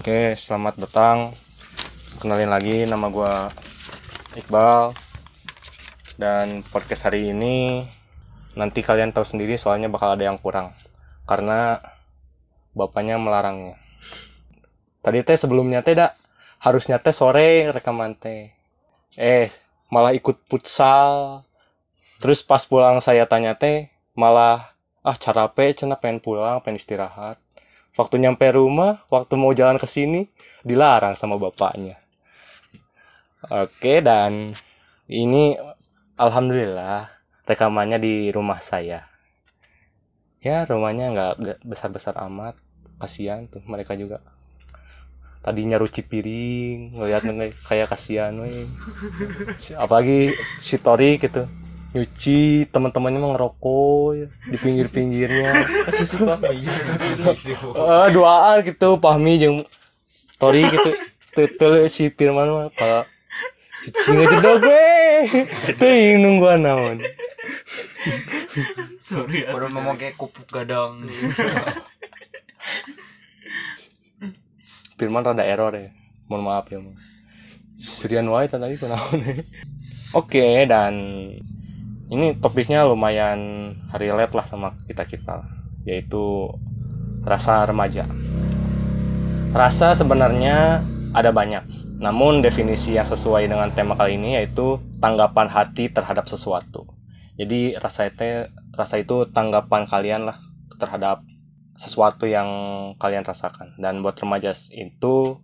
Oke, selamat datang. Kenalin lagi nama gua Iqbal. Dan podcast hari ini nanti kalian tahu sendiri soalnya bakal ada yang kurang karena bapaknya melarangnya. Tadi teh sebelumnya teh dak harusnya teh sore rekaman teh. Eh, malah ikut futsal. Terus pas pulang saya tanya teh malah ah carape cina pengen pulang pengen istirahat waktu nyampe rumah waktu mau jalan ke sini dilarang sama bapaknya. Oke dan ini alhamdulillah rekamannya di rumah saya. Ya rumahnya nggak besar besar amat kasihan tuh mereka juga. Tadinya ruci piring ngeliat kayak kasihan weh. Apalagi si Tori gitu nyuci teman-temannya mau ngerokok ya, di pinggir-pinggirnya. Pahmi uh, doaan gitu Pahmi yang Tori gitu. Tetel si Firman mah pak cicing aja dah gue itu yang nungguan naon sorry baru ngomong kayak kupuk gadang. Firman rada error ya. Mohon maaf ya mas. Serian wae tadi kenaon oke dan ini topiknya lumayan relate lah sama kita kita yaitu rasa remaja. Rasa sebenarnya ada banyak namun definisi yang sesuai dengan tema kali ini yaitu tanggapan hati terhadap sesuatu. Jadi rasa itu rasa itu tanggapan kalian lah terhadap sesuatu yang kalian rasakan. Dan buat remaja itu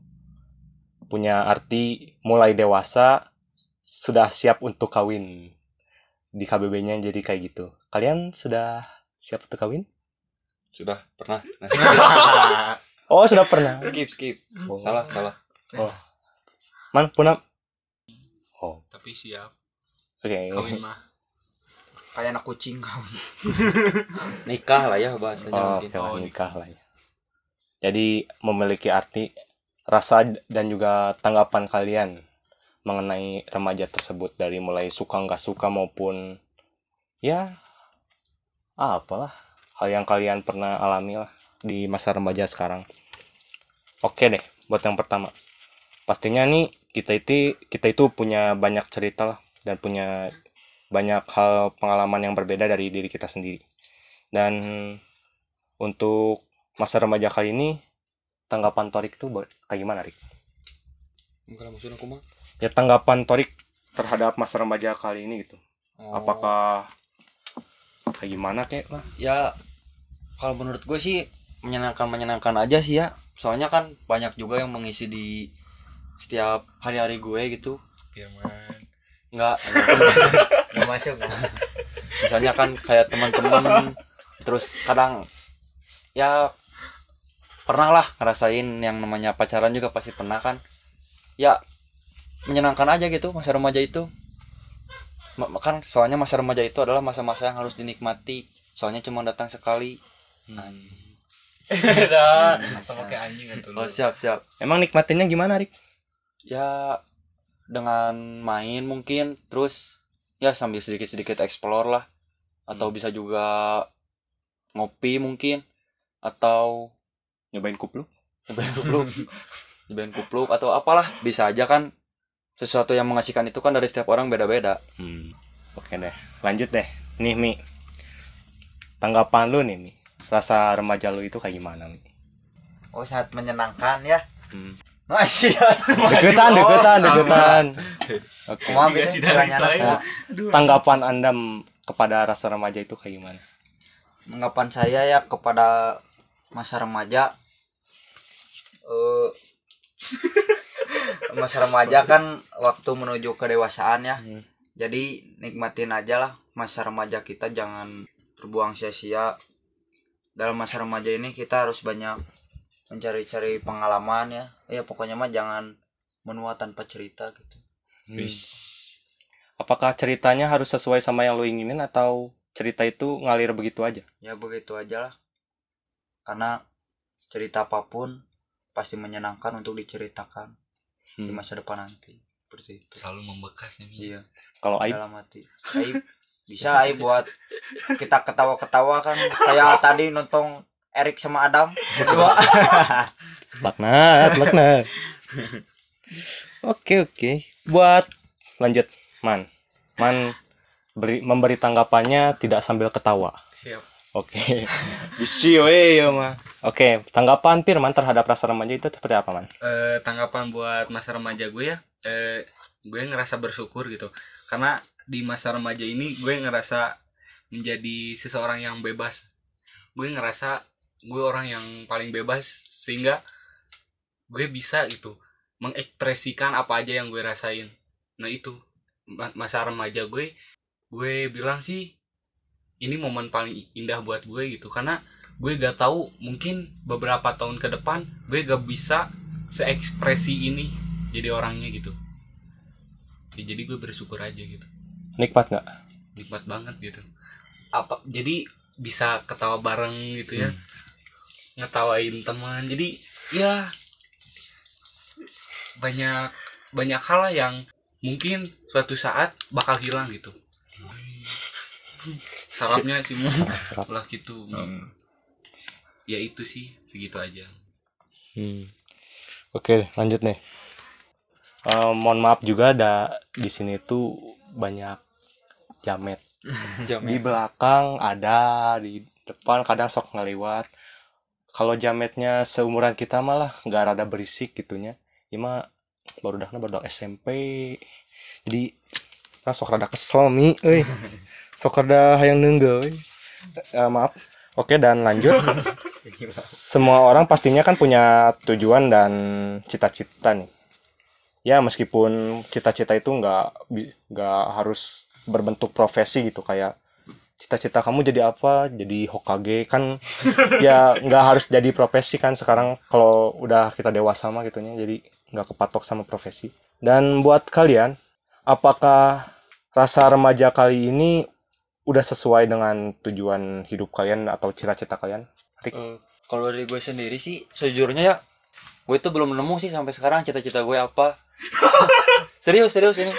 punya arti mulai dewasa sudah siap untuk kawin di KBB-nya jadi kayak gitu. Kalian sudah siap untuk kawin? Sudah pernah. Oh sudah pernah. Skip skip. Oh. salah salah. Oh. Man punam. Oh. Tapi siap. Oke. Kawin mah. Kayak anak kucing kau nikah lah ya bahasanya oh, mungkin. oke lah, Oh, nikah lah ya. Jadi memiliki arti rasa dan juga tanggapan kalian mengenai remaja tersebut dari mulai suka nggak suka maupun ya apalah hal yang kalian pernah alami lah di masa remaja sekarang. Oke deh buat yang pertama. Pastinya nih kita itu kita itu punya banyak cerita lah dan punya banyak hal pengalaman yang berbeda dari diri kita sendiri. Dan untuk masa remaja kali ini tanggapan Torik tuh kayak gimana Rik? Enggak lah, maksudnya aku mah Ya tanggapan Torik terhadap masa remaja kali ini gitu. Oh. Apakah kayak gimana kayak lah? ya kalau menurut gue sih menyenangkan menyenangkan aja sih ya. Soalnya kan banyak juga yang mengisi di setiap hari-hari gue gitu. Firman nggak. Nggak masuk. Misalnya kan kayak teman-teman terus kadang ya pernah lah ngerasain yang namanya pacaran juga pasti pernah kan. Ya menyenangkan aja gitu masa remaja itu. Kan soalnya masa remaja itu adalah masa-masa yang harus dinikmati. Soalnya cuma datang sekali. Dah. Sama kayak anjing tuh oh siap siap. Emang nikmatinnya gimana Rik? ya dengan main mungkin terus ya sambil sedikit-sedikit explore lah. Atau bisa juga ngopi mungkin. Atau Nyobain kupluk? nyobain kupluk. Nyobain kupluk atau apalah bisa aja kan sesuatu yang mengasihkan itu kan dari setiap orang beda-beda Hmm. Oke deh, lanjut deh. Nih Mi, tanggapan lu nih Mi, rasa remaja lu itu kayak gimana Mi? Oh sangat menyenangkan ya. Hmm. Masih Deketan, deketan, deketan. Oke. Pertanyaan saya. aku. Tanggapan anda kepada rasa remaja itu kayak gimana? Anggapan saya ya kepada masa remaja eh masa remaja kan waktu menuju kedewasaan ya. Hmm. Jadi nikmatin aja lah masa remaja kita jangan terbuang sia-sia. Dalam masa remaja ini kita harus banyak mencari-cari pengalaman ya. Ya pokoknya mah jangan menua tanpa cerita gitu. Wis. Apakah ceritanya harus sesuai sama yang lu inginin atau cerita itu ngalir begitu aja? ya begitu aja lah karena cerita apa pun pasti menyenangkan untuk diceritakan di Hmm. masa depan nanti. Seperti itu. Selalu membekas ya Mi. iya. Kalau Aib? Dalam hati. Aib. Bisa Aib buat kita ketawa-ketawa kan. Kayak tadi nonton Erik sama Adam. Berdua laknat laknat. Oke oke. Buat lanjut man. Man beri, memberi tanggapannya tidak sambil ketawa. Siap oke. Bisi we ya mah. Oke tanggapan Firman terhadap rasa remaja itu seperti apa man? Eh, tanggapan buat masa remaja gue ya eh, gue ngerasa bersyukur gitu. Karena di masa remaja ini gue ngerasa menjadi seseorang yang bebas. Gue ngerasa gue orang yang paling bebas sehingga gue bisa gitu mengekspresikan apa aja yang gue rasain. Nah itu. Ma- masa remaja gue gue bilang sih ini momen paling indah buat gue gitu. Karena gue gak tahu mungkin beberapa tahun ke depan gue gak bisa seekspresi ini jadi orangnya gitu. Ya, jadi gue bersyukur aja gitu. Nikmat nggak? Nikmat banget gitu. Apa jadi bisa ketawa bareng gitu ya. Ngetawain teman. Jadi ya banyak banyak hal lah yang mungkin suatu saat bakal hilang gitu sarapnya sih mau Sarap. lah gitu ya itu sih segitu aja Hmm. Oke, lanjut nih. Eh, mohon maaf juga ada di sini tuh banyak jamet. Di belakang ada, di depan kadang sok ngeliwat. Kalau jametnya seumuran kita malah nggak rada berisik gitunya. Ya mah baru dah baru dah SMP. Jadi nah sok rada kesel nih, euy. Sok rada hayang neunggeuh, euy. Eh, maaf. Oke, dan lanjut. Semua orang pastinya kan punya tujuan dan cita-cita nih. Ya meskipun cita-cita itu nggak nggak harus berbentuk profesi gitu kayak cita-cita kamu jadi apa? Jadi Hokage kan ya nggak harus jadi profesi kan sekarang kalau udah kita dewasa mah gitunya jadi nggak kepatok sama profesi. Dan buat kalian, apakah rasa remaja kali ini udah sesuai dengan tujuan hidup kalian atau cita-cita kalian? Rik? Eh, kalau dari gue sendiri sih sejujurnya ya gue itu belum nemu sih sampai sekarang cita-cita gue apa. Serius serius ini.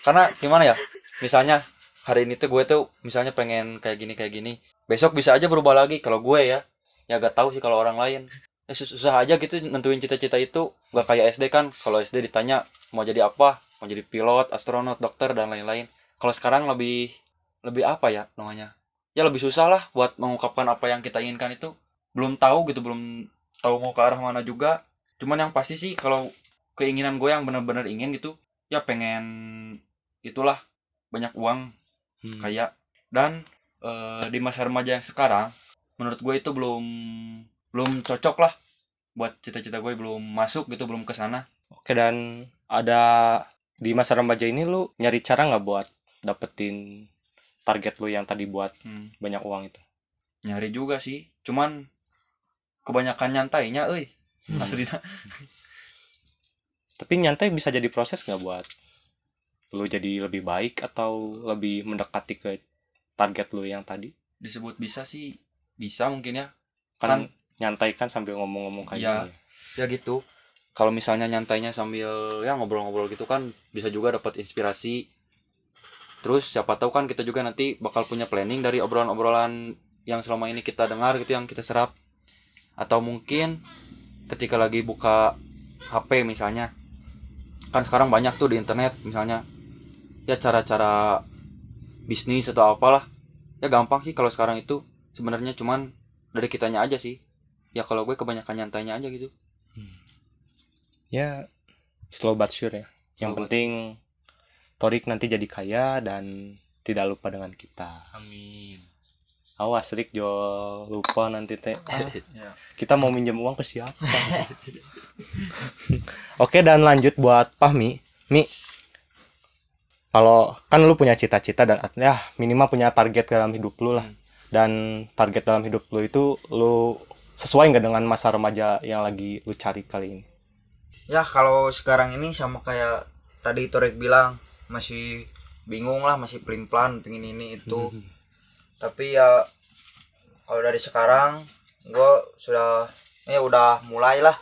Karena gimana ya misalnya hari ini tuh gue tuh misalnya pengen kayak gini kayak gini. Besok bisa aja berubah lagi kalau gue ya. Ya gak tahu sih kalau orang lain. Ya, sus- susah aja gitu nentuin cita-cita itu. Gak kayak SD kan kalau SD ditanya mau jadi apa mau jadi pilot astronot dokter dan lain-lain. Kalau sekarang lebih lebih apa ya namanya? Ya lebih susah lah buat mengungkapkan apa yang kita inginkan itu. Belum tahu gitu belum tahu mau ke arah mana juga. Cuman yang pasti sih kalau keinginan gue yang benar-benar ingin gitu ya pengen itulah banyak uang. Kayak dan eh, di masa remaja yang sekarang menurut gue itu belum belum cocok lah buat cita-cita gue belum masuk gitu belum ke sana. Oke dan ada di masa remaja ini lu nyari cara nggak buat dapetin target lu yang tadi buat Hmm, banyak uang itu? nyari juga sih cuman kebanyakan nyantainya euy asli Tapi nyantai bisa jadi proses nggak buat lu jadi lebih baik atau lebih mendekati ke target lu yang tadi? disebut bisa sih bisa mungkin ya Kan, Kan- nyantai kan sambil ngomong-ngomong kayak Iya. gini. ya gitu kalau misalnya nyantainya sambil ya ngobrol-ngobrol gitu kan bisa juga dapat inspirasi terus siapa tahu kan kita juga nanti bakal punya planning dari obrolan-obrolan yang selama ini kita dengar gitu yang kita serap. Atau mungkin ketika lagi buka HP misalnya. Kan sekarang banyak tuh di internet misalnya. Ya cara-cara bisnis atau apalah. Ya gampang sih kalau sekarang itu sebenarnya cuman dari kitanya aja sih. Ya kalau gue kebanyakan nyantainya aja gitu. Ya slow but sure ya. Yang Slow but- penting Torik nanti jadi kaya dan tidak lupa dengan kita. amin Awas Rik jo lupa nanti teh. Ah, Ya. kita mau minjem uang ke siapa? Oke dan lanjut buat Pahmi. Mi, kalau kan lu punya cita-cita dan ya minimal punya target dalam hidup lu lah. Dan target dalam hidup lu itu lu sesuai nggak dengan masa remaja yang lagi lu cari kali ini? ya kalau sekarang ini sama kayak tadi Torek bilang masih bingung lah masih pelin pelan pengen ini itu. Tapi ya kalau dari sekarang gue sudah ya udah mulailah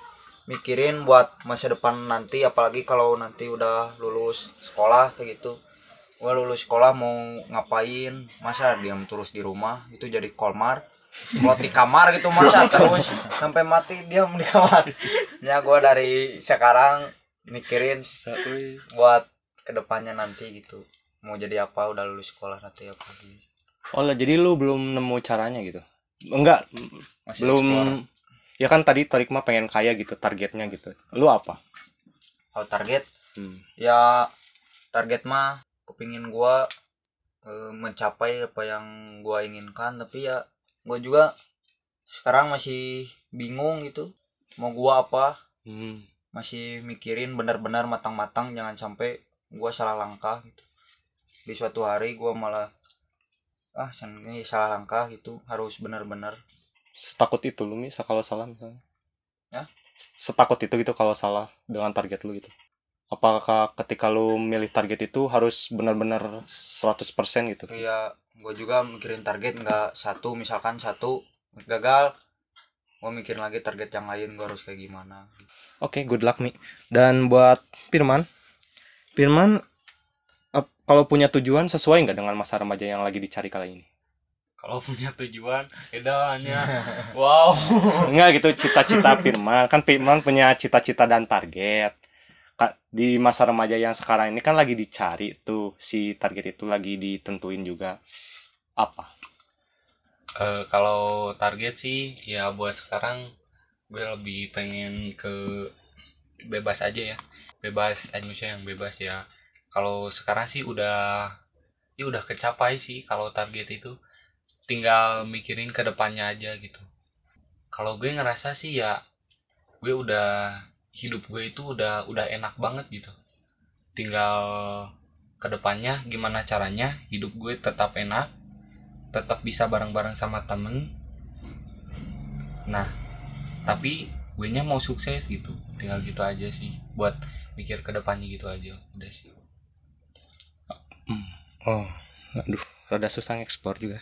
mikirin buat masa depan nanti apalagi kalau nanti udah lulus sekolah kayak gitu. Gue lulus sekolah mau ngapain? Masa diam terus di rumah? Itu jadi kolmar Kalau di kamar gitu masa terus sampai mati diam di kamar. Ya gua dari sekarang mikirin buat ke depannya nanti gitu. Mau jadi apa udah lulus sekolah nanti apa gitu. Oh lah, jadi lu belum nemu caranya gitu? Enggak, Masih belum. Ya kan tadi Torik mah pengen kaya gitu, targetnya gitu. Lu apa? Kalau target Hmm. ya target mah kepingin gua eh, mencapai apa yang gua inginkan tapi ya gua juga sekarang masih bingung gitu mau gua apa Hmm. masih mikirin benar-benar matang-matang jangan sampai gua salah langkah gitu di suatu hari gua malah ah ini salah langkah gitu harus benar-benar Setakut itu lu misal kalau salah misalnya. Ya? Setakut itu gitu kalau salah dengan target lu gitu. Apakah ketika lu milih target itu harus benar-benar 100% gitu? ya gua juga mikirin target nggak satu misalkan satu gagal gua mikirin lagi target yang lain gua harus kayak gimana Oke, good luck Mi. Dan buat Firman, Firman kalau punya tujuan sesuai nggak dengan masa remaja yang lagi dicari kali ini? kalau punya tujuan edannya. Wow. Enggak gitu cita-cita Firman. Kan Firman punya cita-cita dan target. Di masa remaja yang sekarang ini kan lagi dicari tuh si target itu lagi ditentuin juga. Apa? Eh, kalau target sih ya buat sekarang gue lebih pengen ke bebas aja ya bebas Indonesia yang bebas ya. Kalau sekarang sih udah ya udah kecapai sih kalau target itu. Tinggal mikirin ke depannya aja gitu. Kalau gue ngerasa sih ya gue udah hidup gue itu udah udah enak banget gitu. Tinggal ke depannya gimana caranya hidup gue tetap enak tetap bisa bareng-bareng sama temen. Nah tapi gue nya mau sukses gitu. Tinggal gitu aja sih. Buat mikir ke depannya gitu aja udah sih. Oh aduh. Rada susah ekspor juga.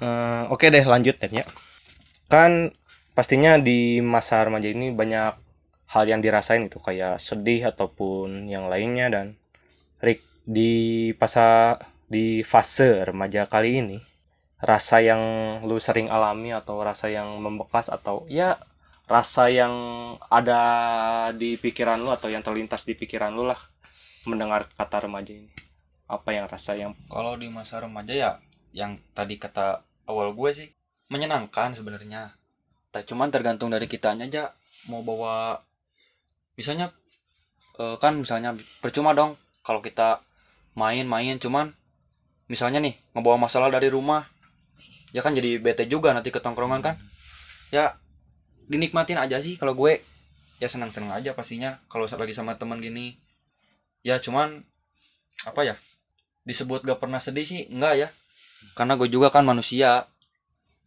Eh, oke deh lanjut deh ya kan pastinya di masa remaja ini banyak hal yang dirasain itu kayak sedih ataupun yang lainnya dan Rick di pasa di fase remaja kali ini rasa yang lu sering alami atau rasa yang membekas atau ya rasa yang ada di pikiran lu atau yang terlintas di pikiran lu lah mendengar kata remaja ini. Apa yang rasa yang kalau di masa remaja ya yang tadi kata awal gue sih menyenangkan sebenarnya. Tak cuman tergantung dari kitanya aja mau bawa misalnya eh, kan misalnya percuma dong kalau kita main-main cuman misalnya nih ngebawa masalah dari rumah ya kan jadi bete juga nanti ke tongkrongan kan. Ya dinikmatin aja sih kalau gue. Ya senang-senang aja pastinya kalau lagi sama teman gini. Ya cuman apa ya disebut gak pernah sedih sih enggak ya. Karena gue juga kan manusia.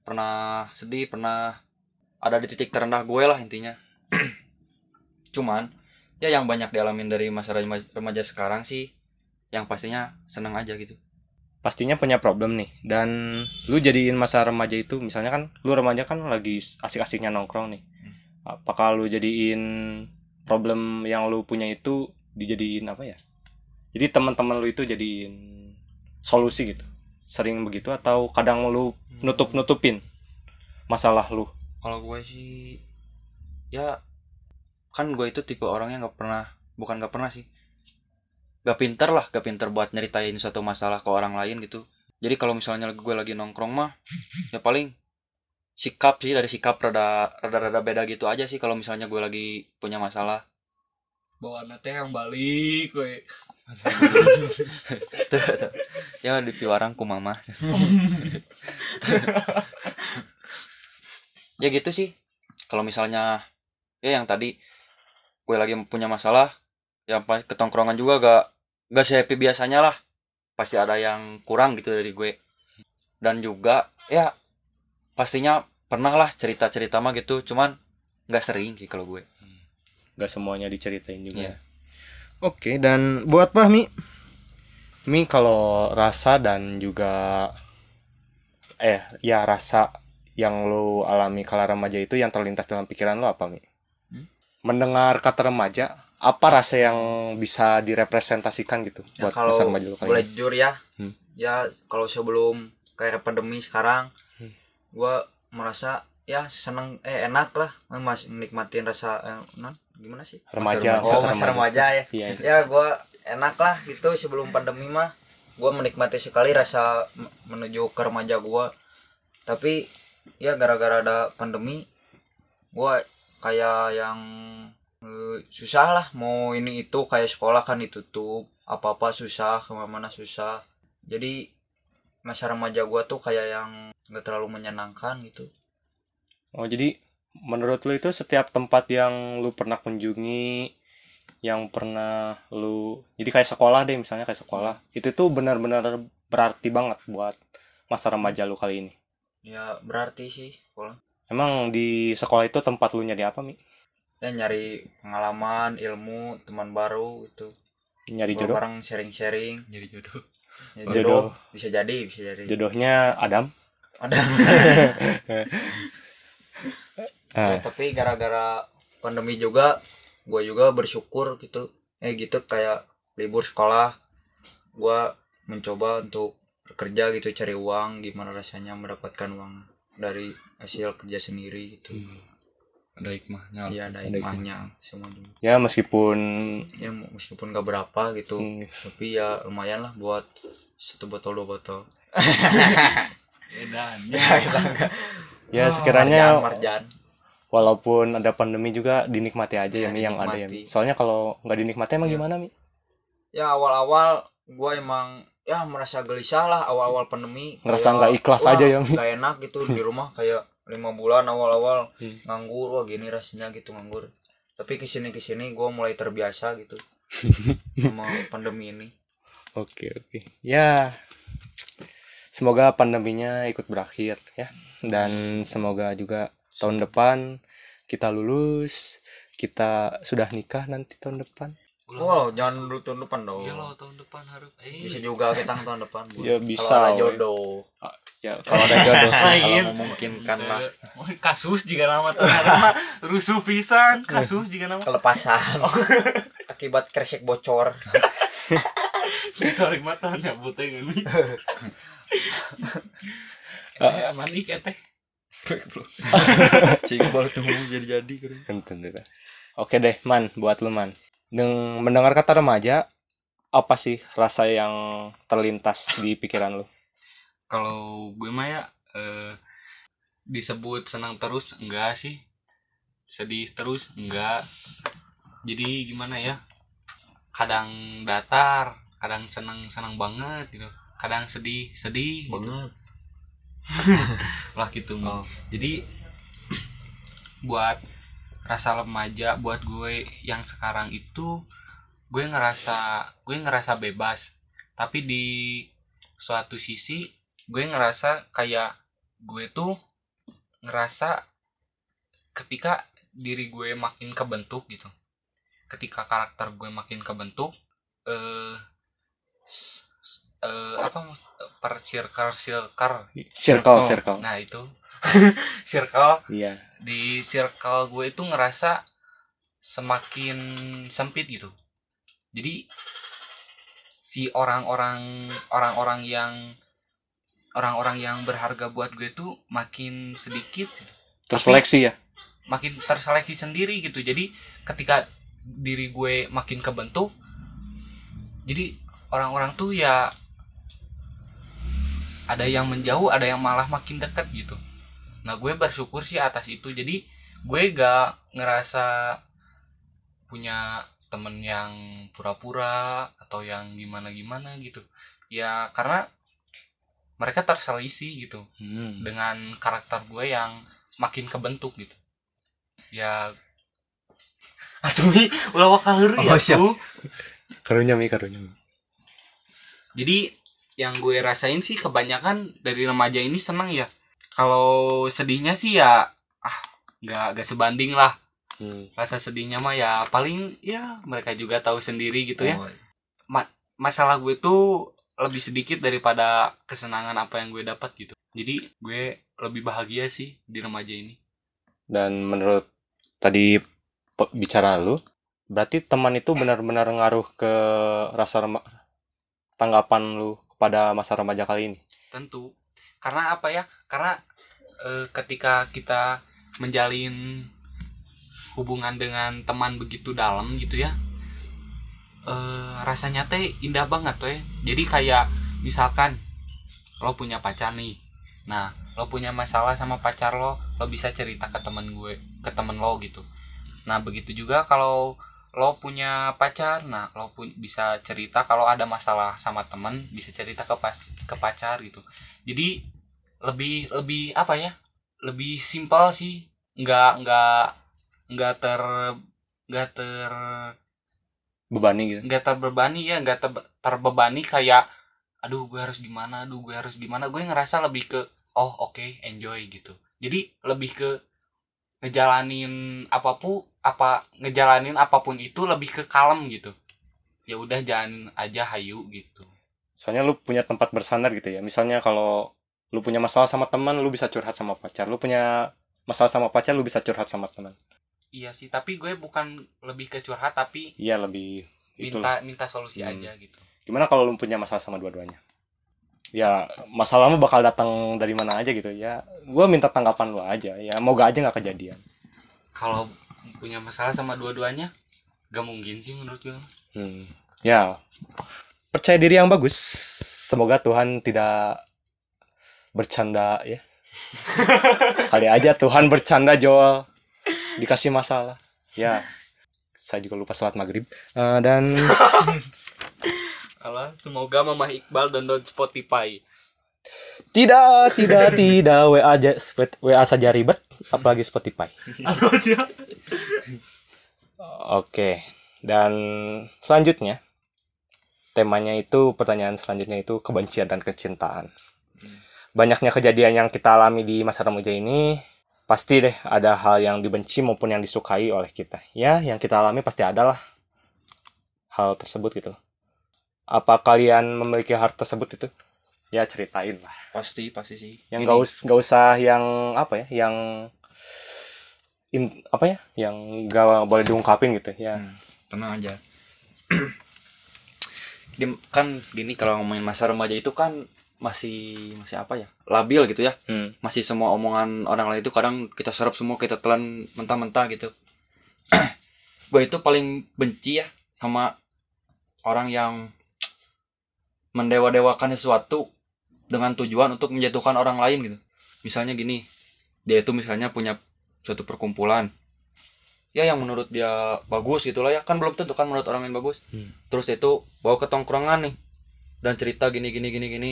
Pernah sedih pernah ada di titik terendah gue lah intinya. Cuman ya yang banyak dialamin dari masa remaja sekarang sih yang pastinya seneng aja gitu pastinya punya problem nih. Dan lu jadiin masa remaja itu misalnya kan lu remaja kan lagi asik-asiknya nongkrong nih. Apakah lu jadiin problem yang lu punya itu dijadiin apa ya? Jadi teman-teman lu itu jadiin solusi gitu. Sering begitu atau kadang lu nutup nutupin masalah lu? Kalau gue sih ya kan gue itu tipe orang yang nggak pernah bukan nggak pernah sih gak pinter lah gak pinter buat nyeritain suatu masalah ke orang lain gitu. Jadi kalau misalnya gue lagi nongkrong mah ya paling sikap sih dari sikap rada rada rada beda gitu aja sih kalau misalnya gue lagi punya masalah. Bawa nate yang balik tuh. ya di piwarang ku mama. Ya gitu sih. Kalau misalnya ya yang tadi gue lagi punya masalah ya pas ketongkrongan juga gak gak happy biasanya lah. Pasti ada yang kurang gitu dari gue. Dan juga ya pastinya pernah lah cerita cerita mah gitu. Cuman nggak sering sih kalau gue. Gak semuanya diceritain juga Iya. oke dan buat Fahmi Mi? Kalau rasa dan juga eh ya rasa yang lu alami kala remaja itu yang terlintas dalam pikiran lu apa Mi? Mendengar kata remaja, apa rasa yang bisa direpresentasikan gitu Ya, buat kalau masa remaja lu kali boleh ini? jujur ya. Hmm. ya kalau sebelum kayak pandemi sekarang gua merasa ya seneng eh enak lah mas menikmatin rasa eh, non gimana sih? Remaja oh masa masa remaja ya? Iya. ya gua enak lah gitu sebelum pandemi mah. Gua menikmati sekali rasa menuju ke remaja gua. Tapi ya gara-gara ada pandemi gua kayak yang susah lah mau ini itu kayak sekolah kan ditutup apa apa susah ke mana-mana susah jadi masa remaja gua tuh kayak yang nggak terlalu menyenangkan gitu Oh jadi menurut lu itu setiap tempat yang lu pernah kunjungi yang pernah lu jadi kayak sekolah deh misalnya kayak sekolah itu tuh benar-benar berarti banget buat masa remaja lu kali ini. ya berarti sih sekolah Emang di sekolah itu tempat lu nyari apa mi? Ya nyari pengalaman ilmu teman baru itu Nyari jodoh? bareng sharing-sharing Jadi jodoh. Ya, Jodoh. jodoh bisa jadi bisa jadi Jodohnya Adam. ada Ah, Ya, tapi gara-gara pandemi juga gue juga bersyukur gitu eh gitu kayak libur sekolah gue mencoba untuk bekerja gitu cari uang gimana rasanya mendapatkan uang dari hasil kerja sendiri gitu Ada hikmahnya. iya ada hikmahnya semua juga ya meskipun ya meskipun gak berapa gitu Hmm. tapi ya lumayan lah buat satu botol dua botol edannya ya Oh, sekiranya marjan, marjan. walaupun ada pandemi juga dinikmati aja ya, Ya, mi yang ada ya. Mi. Soalnya kalau nggak dinikmati emang Ya. gimana mi? ya awal-awal gue emang ya merasa gelisah lah awal-awal pandemi Ngerasa nggak ikhlas wah, aja ya, Mi. nggak enak gitu di rumah kayak lima bulan awal-awal Hmm. nganggur wah gini rasanya gitu nganggur tapi ke sini ke sini gue mulai terbiasa gitu sama pandemi ini Oke oke. Ya semoga pandeminya ikut berakhir ya dan semoga juga tahun depan kita lulus kita sudah nikah nanti tahun depan. Wow jangan dulu tahun depan dong. Iya loh tahun depan harus eh. Bisa juga kita tahun depan Bu. Ya, bisa, Kalau ada jodoh. Ya kalau ada jodoh. lain Memungkinkan lah. Oh, kasus jika nama tuh mah. Rusuh pisan kasus jika nama. Kelepasan. Akibat kresek bocor. Tarik mata nyabut teh ini. Eh mandi teh Cing baru tuh ngomong jadi-jadi keren. Oke deh man buat lu man. Deng mendengar kata remaja apa sih rasa yang terlintas di pikiran lu? kalau gue mah ya eh, disebut senang terus enggak sih sedih terus enggak jadi gimana ya kadang datar kadang senang senang banget gitu kadang sedih sedih gitu. banget lah gitu Oh. jadi buat rasa remaja buat gue yang sekarang itu gue ngerasa gue ngerasa bebas. Tapi di suatu sisi gue ngerasa kayak gue tuh ngerasa ketika diri gue makin kebentuk gitu. Ketika karakter gue makin kebentuk eh eh apa per circle circle. Circle circle. nah itu circle Iya. di circle gue itu ngerasa semakin sempit gitu jadi si orang-orang orang-orang yang orang-orang yang berharga buat gue tuh makin sedikit gitu. Terseleksi ya. makin terseleksi sendiri gitu jadi ketika diri gue makin kebentuk jadi orang-orang tuh ya ada yang menjauh ada yang malah makin dekat gitu nah gue bersyukur sih atas itu jadi gue gak ngerasa punya temen yang pura-pura atau yang gimana-gimana gitu ya karena mereka terselisih gitu Hmm. dengan karakter gue yang makin kebentuk gitu ya atuh mi ulah wakal heureuy Oh, ya siap. tuh Karunya mi karunya. Mi. jadi yang gue rasain sih kebanyakan dari remaja ini senang ya kalau sedihnya sih ya ah nggak nggak sebanding lah. Hmm. rasa sedihnya mah ya paling ya mereka juga tahu sendiri gitu ya. Oh, masalah gue tuh lebih sedikit daripada kesenangan apa yang gue dapat gitu. Jadi gue lebih bahagia sih di remaja ini. Dan menurut tadi bicara lu, berarti teman itu benar-benar ngaruh ke rasa tanggapan lu kepada masa remaja kali ini. tentu karena apa ya? Karena eh, ketika kita menjalin hubungan dengan teman begitu dalam gitu ya eh rasanya teh indah banget tuh jadi kayak misalkan lo punya pacar nih. Nah lo punya masalah sama pacar lo lo bisa cerita ke temen gue ke temen lo gitu. Nah begitu juga kalau lo punya pacar nah lo pun bisa cerita kalau ada masalah sama temen bisa cerita ke pas ke pacar gitu. Jadi lebih lebih apa ya? Lebih simpel sih. Nggak nggak nggak ter nggak ter bebani gitu? nggak terbebani ya nggak ter- terbebani kayak aduh gue harus gimana? Aduh gue harus gimana? Gue ngerasa lebih ke oh oke enjoy gitu. Jadi lebih ke ngejalanin apa pun apa ngejalanin apa pun itu lebih ke kalem gitu. Ya udah jalanin aja hayu gitu. Soalnya lu punya tempat bersandar gitu ya. Misalnya kalau lu punya masalah sama teman lu bisa curhat sama pacar. Lu punya masalah sama pacar lu bisa curhat sama teman. Iya sih tapi gue bukan lebih ke curhat tapi iya lebih itu minta minta solusi Hmm. aja gitu. Gimana kalau lu punya masalah sama dua-duanya? Ya masalahmu bakal datang dari mana aja gitu. Ya gua minta tanggapan lu aja. Ya moga aja nggak kejadian. Kalau punya masalah sama dua-duanya gak mungkin sih menurut gue hmm. ya percaya diri yang bagus. Semoga Tuhan tidak bercanda ya. Kali aja Tuhan bercanda Joel. Dikasih masalah. Ya. Saya juga lupa sholat maghrib. Eh, dan Allah semoga Mama Iqbal download Spotify. Tidak tidak tidak. WA aja WA saja ribet apalagi Spotify. Oke, dan selanjutnya temanya itu pertanyaan selanjutnya itu kebencian dan kecintaan. Banyaknya kejadian yang kita alami di masa remaja ini pasti deh ada hal yang dibenci maupun yang disukai oleh kita. Ya, yang kita alami pasti adalah hal tersebut gitu. Apa kalian memiliki hal tersebut itu? Ya ceritain lah. Pasti, pasti sih. Yang gak, us gak usah yang apa ya, yang in, apa ya, yang gak boleh diungkapin gitu ya. hmm, tenang aja. Kan gini kalau ngomongin masa remaja itu kan masih masih apa ya? Labil gitu ya. Hmm. masih semua omongan orang lain itu kadang kita serap semua kita telan mentah-mentah gitu. Gue itu paling benci ya sama orang yang mendewa-dewakan sesuatu dengan tujuan untuk menjatuhkan orang lain gitu. Misalnya gini dia itu misalnya punya suatu perkumpulan. Ya yang menurut dia bagus gitulah ya. Kan belum tentu kan menurut orang lain bagus. Hmm. terus dia itu bawa ke tongkrongan nih dan cerita gini gini gini gini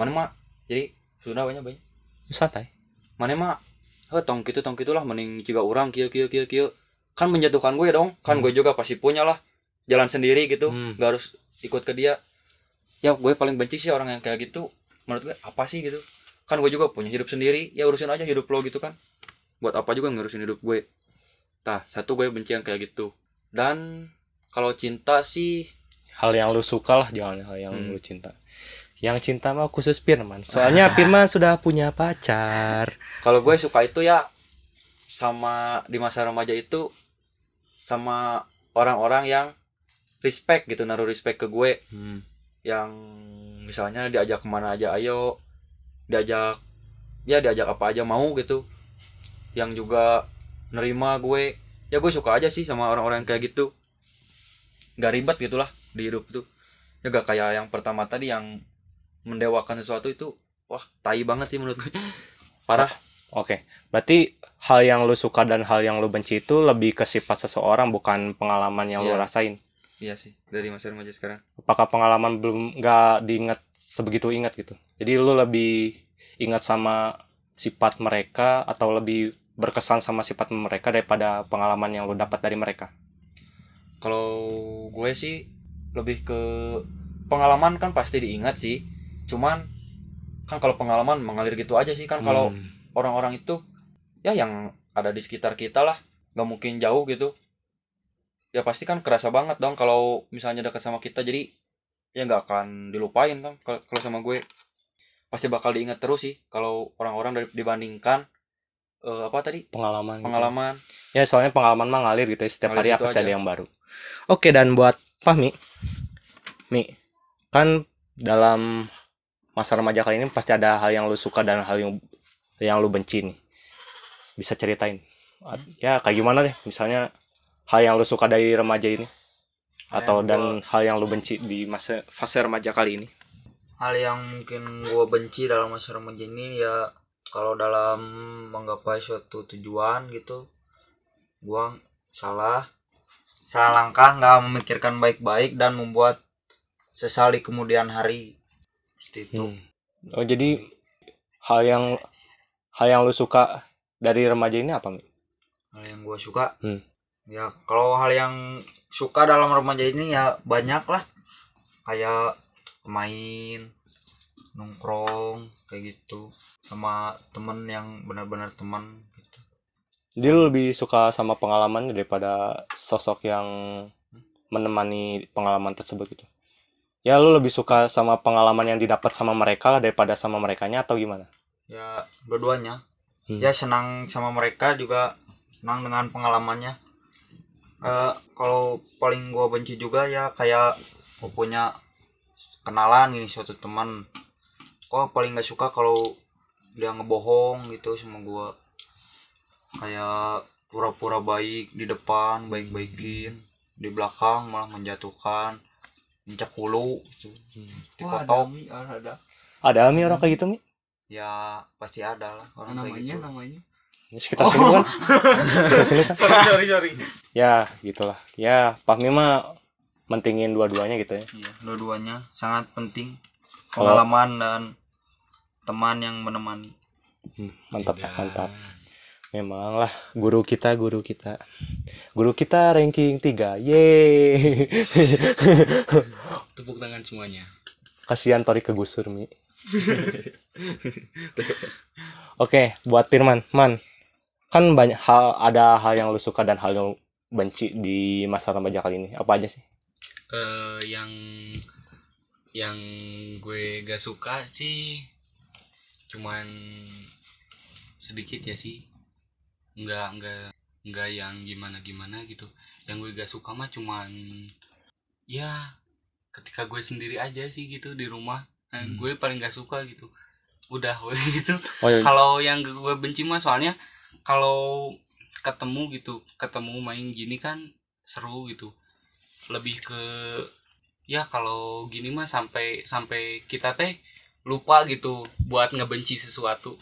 mana mak jadi sudah banyak banyak Santai. mana mah oh, tong gitu tong gitulah mending juga orang kieu kieu kieu kieu kan menjatuhkan gue dong kan gue juga pasti punya lah jalan sendiri gitu Hmm. nggak harus ikut ke dia ya gue paling benci sih orang yang kayak gitu menurut gue apa sih gitu kan gue juga punya hidup sendiri ya urusin aja hidup lo gitu kan buat apa juga ngurusin hidup gue tah satu gue benci yang kayak gitu dan kalau cinta sih Hal yang lu suka lah, jangan hal yang Hmm. lu cinta. Yang cinta mah khusus Firman. Soalnya Firman sudah punya pacar. kalau gue suka itu ya sama di masa remaja itu sama orang-orang yang respect gitu naruh respect ke gue Hmm. yang misalnya diajak ke mana aja ayo diajak ya diajak apa aja mau gitu yang juga nerima gue ya gue suka aja sih sama orang-orang yang kayak gitu nggak ribet gitulah di hidup tuh ya gak kayak yang pertama tadi yang mendewakan sesuatu itu wah tai banget sih menurut gue parah Oke. Berarti hal yang lu suka dan hal yang lu benci itu lebih ke sifat seseorang bukan pengalaman yang lu Iya. rasain. iya sih dari masa remaja sekarang Apakah pengalaman belum nggak diingat sebegitu ingat gitu. Jadi lu lebih ingat sama sifat mereka atau lebih berkesan sama sifat mereka daripada pengalaman yang lu dapat dari mereka. kalau gue sih lebih ke pengalaman kan pasti diingat sih cuman kan kalau pengalaman mengalir gitu aja sih kan kalau Hmm. orang-orang itu ya yang ada di sekitar kita lah nggak mungkin jauh gitu ya pasti kan kerasa banget dong kalau misalnya dekat sama kita jadi ya nggak akan dilupain kan kalau sama gue pasti bakal diingat terus sih kalau orang-orang dibandingkan eh, apa tadi pengalaman. gitu. pengalaman Ya soalnya pengalaman mah ngalir gitu ya. Setiap Ngalir hari gitu pasti aja. ada yang baru. Oke dan buat Fahmi, Mi, kan dalam masa remaja kali ini pasti ada hal yang lu suka dan hal yang yang lu benci nih. Bisa ceritain. A- ya kayak gimana deh misalnya hal yang lu suka dari remaja ini? Hal atau dan hal yang lu benci di masa fase remaja kali ini? Hal yang mungkin gua benci dalam masa remaja ini ya kalau dalam menggapai suatu tujuan gitu gua salah. Salah langkah nggak memikirkan baik-baik dan membuat sesal di kemudian hari seperti itu Hmm. oh jadi hal yang hal yang lu suka dari remaja ini apa Mi? hal yang gua suka Hmm. ya kalau hal yang suka dalam remaja ini ya banyak lah kayak main nongkrong kayak gitu sama temen yang benar-benar teman gitu Dia lebih suka sama pengalaman daripada sosok yang menemani pengalaman tersebut gitu. Ya lu lebih suka sama pengalaman yang didapat sama mereka lah daripada sama merekanya atau gimana? ya dua-duanya Hmm. ya senang sama mereka juga. Senang dengan pengalamannya. Eh, kalau paling gua benci juga ya kayak gua punya kenalan ini suatu teman. Kok paling gak suka kalau dia ngebohong gitu sama gua. Kayak pura-pura baik di depan baik-baikin. Di belakang malah menjatuhkan mencak hulu gitu. dikotok Ada Mi orang kayak gitu Mi? ya pasti ada lah orang kayak namanya gitu namanya Ini sekitar sini kan? sekitar sini kan? sorry sorry sorry Ya gitulah. Ya Pak Mi mah mentingin dua-duanya gitu ya. Iya, dua-duanya sangat penting. Pengalaman dan teman yang menemani. Hmm, mantap mantap. Memang lah guru kita guru kita. Guru kita ranking 3. Yeay. tepuk tangan semuanya Kasihan Tori kegusur Mi. Oke, buat Firman, Man. Kan banyak hal ada hal yang lu suka dan hal yang lu benci di masa remaja kali ini. Apa aja sih? eh yang yang gue gak suka sih cuman sedikit ya sih nggak nggak nggak yang gimana gimana gitu. Yang gue gak suka mah cuman ya ketika gue sendiri aja sih gitu di rumah. Nah, gue paling gak suka gitu. Udah gitu. Oh, iya. kalau yang gue benci mah soalnya kalau ketemu gitu ketemu main gini kan seru gitu. Lebih ke ya kalau gini mah sampai sampai kita teh lupa gitu buat ngebenci sesuatu.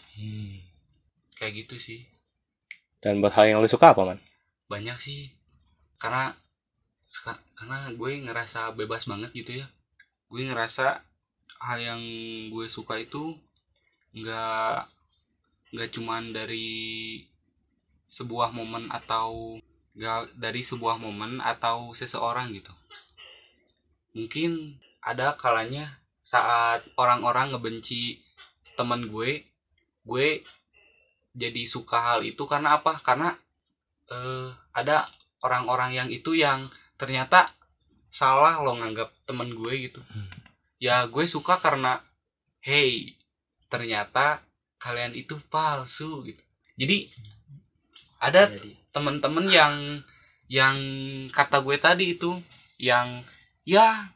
Kayak gitu sih Dan buat hal yang lu suka apa, Man? banyak sih. Karena karena gue ngerasa bebas banget gitu ya. Gue ngerasa hal yang gue suka itu nggak nggak cuman dari sebuah momen atau nggak dari sebuah momen atau seseorang gitu. Mungkin ada kalanya saat orang-orang ngebenci teman gue gue jadi suka hal itu karena apa? Karena eh, ada orang-orang yang itu yang ternyata salah lo nganggap temen gue gitu. Ya gue suka karena hey ternyata kalian itu palsu gitu. Jadi ada Jadi. temen-temen yang yang kata gue tadi itu yang ya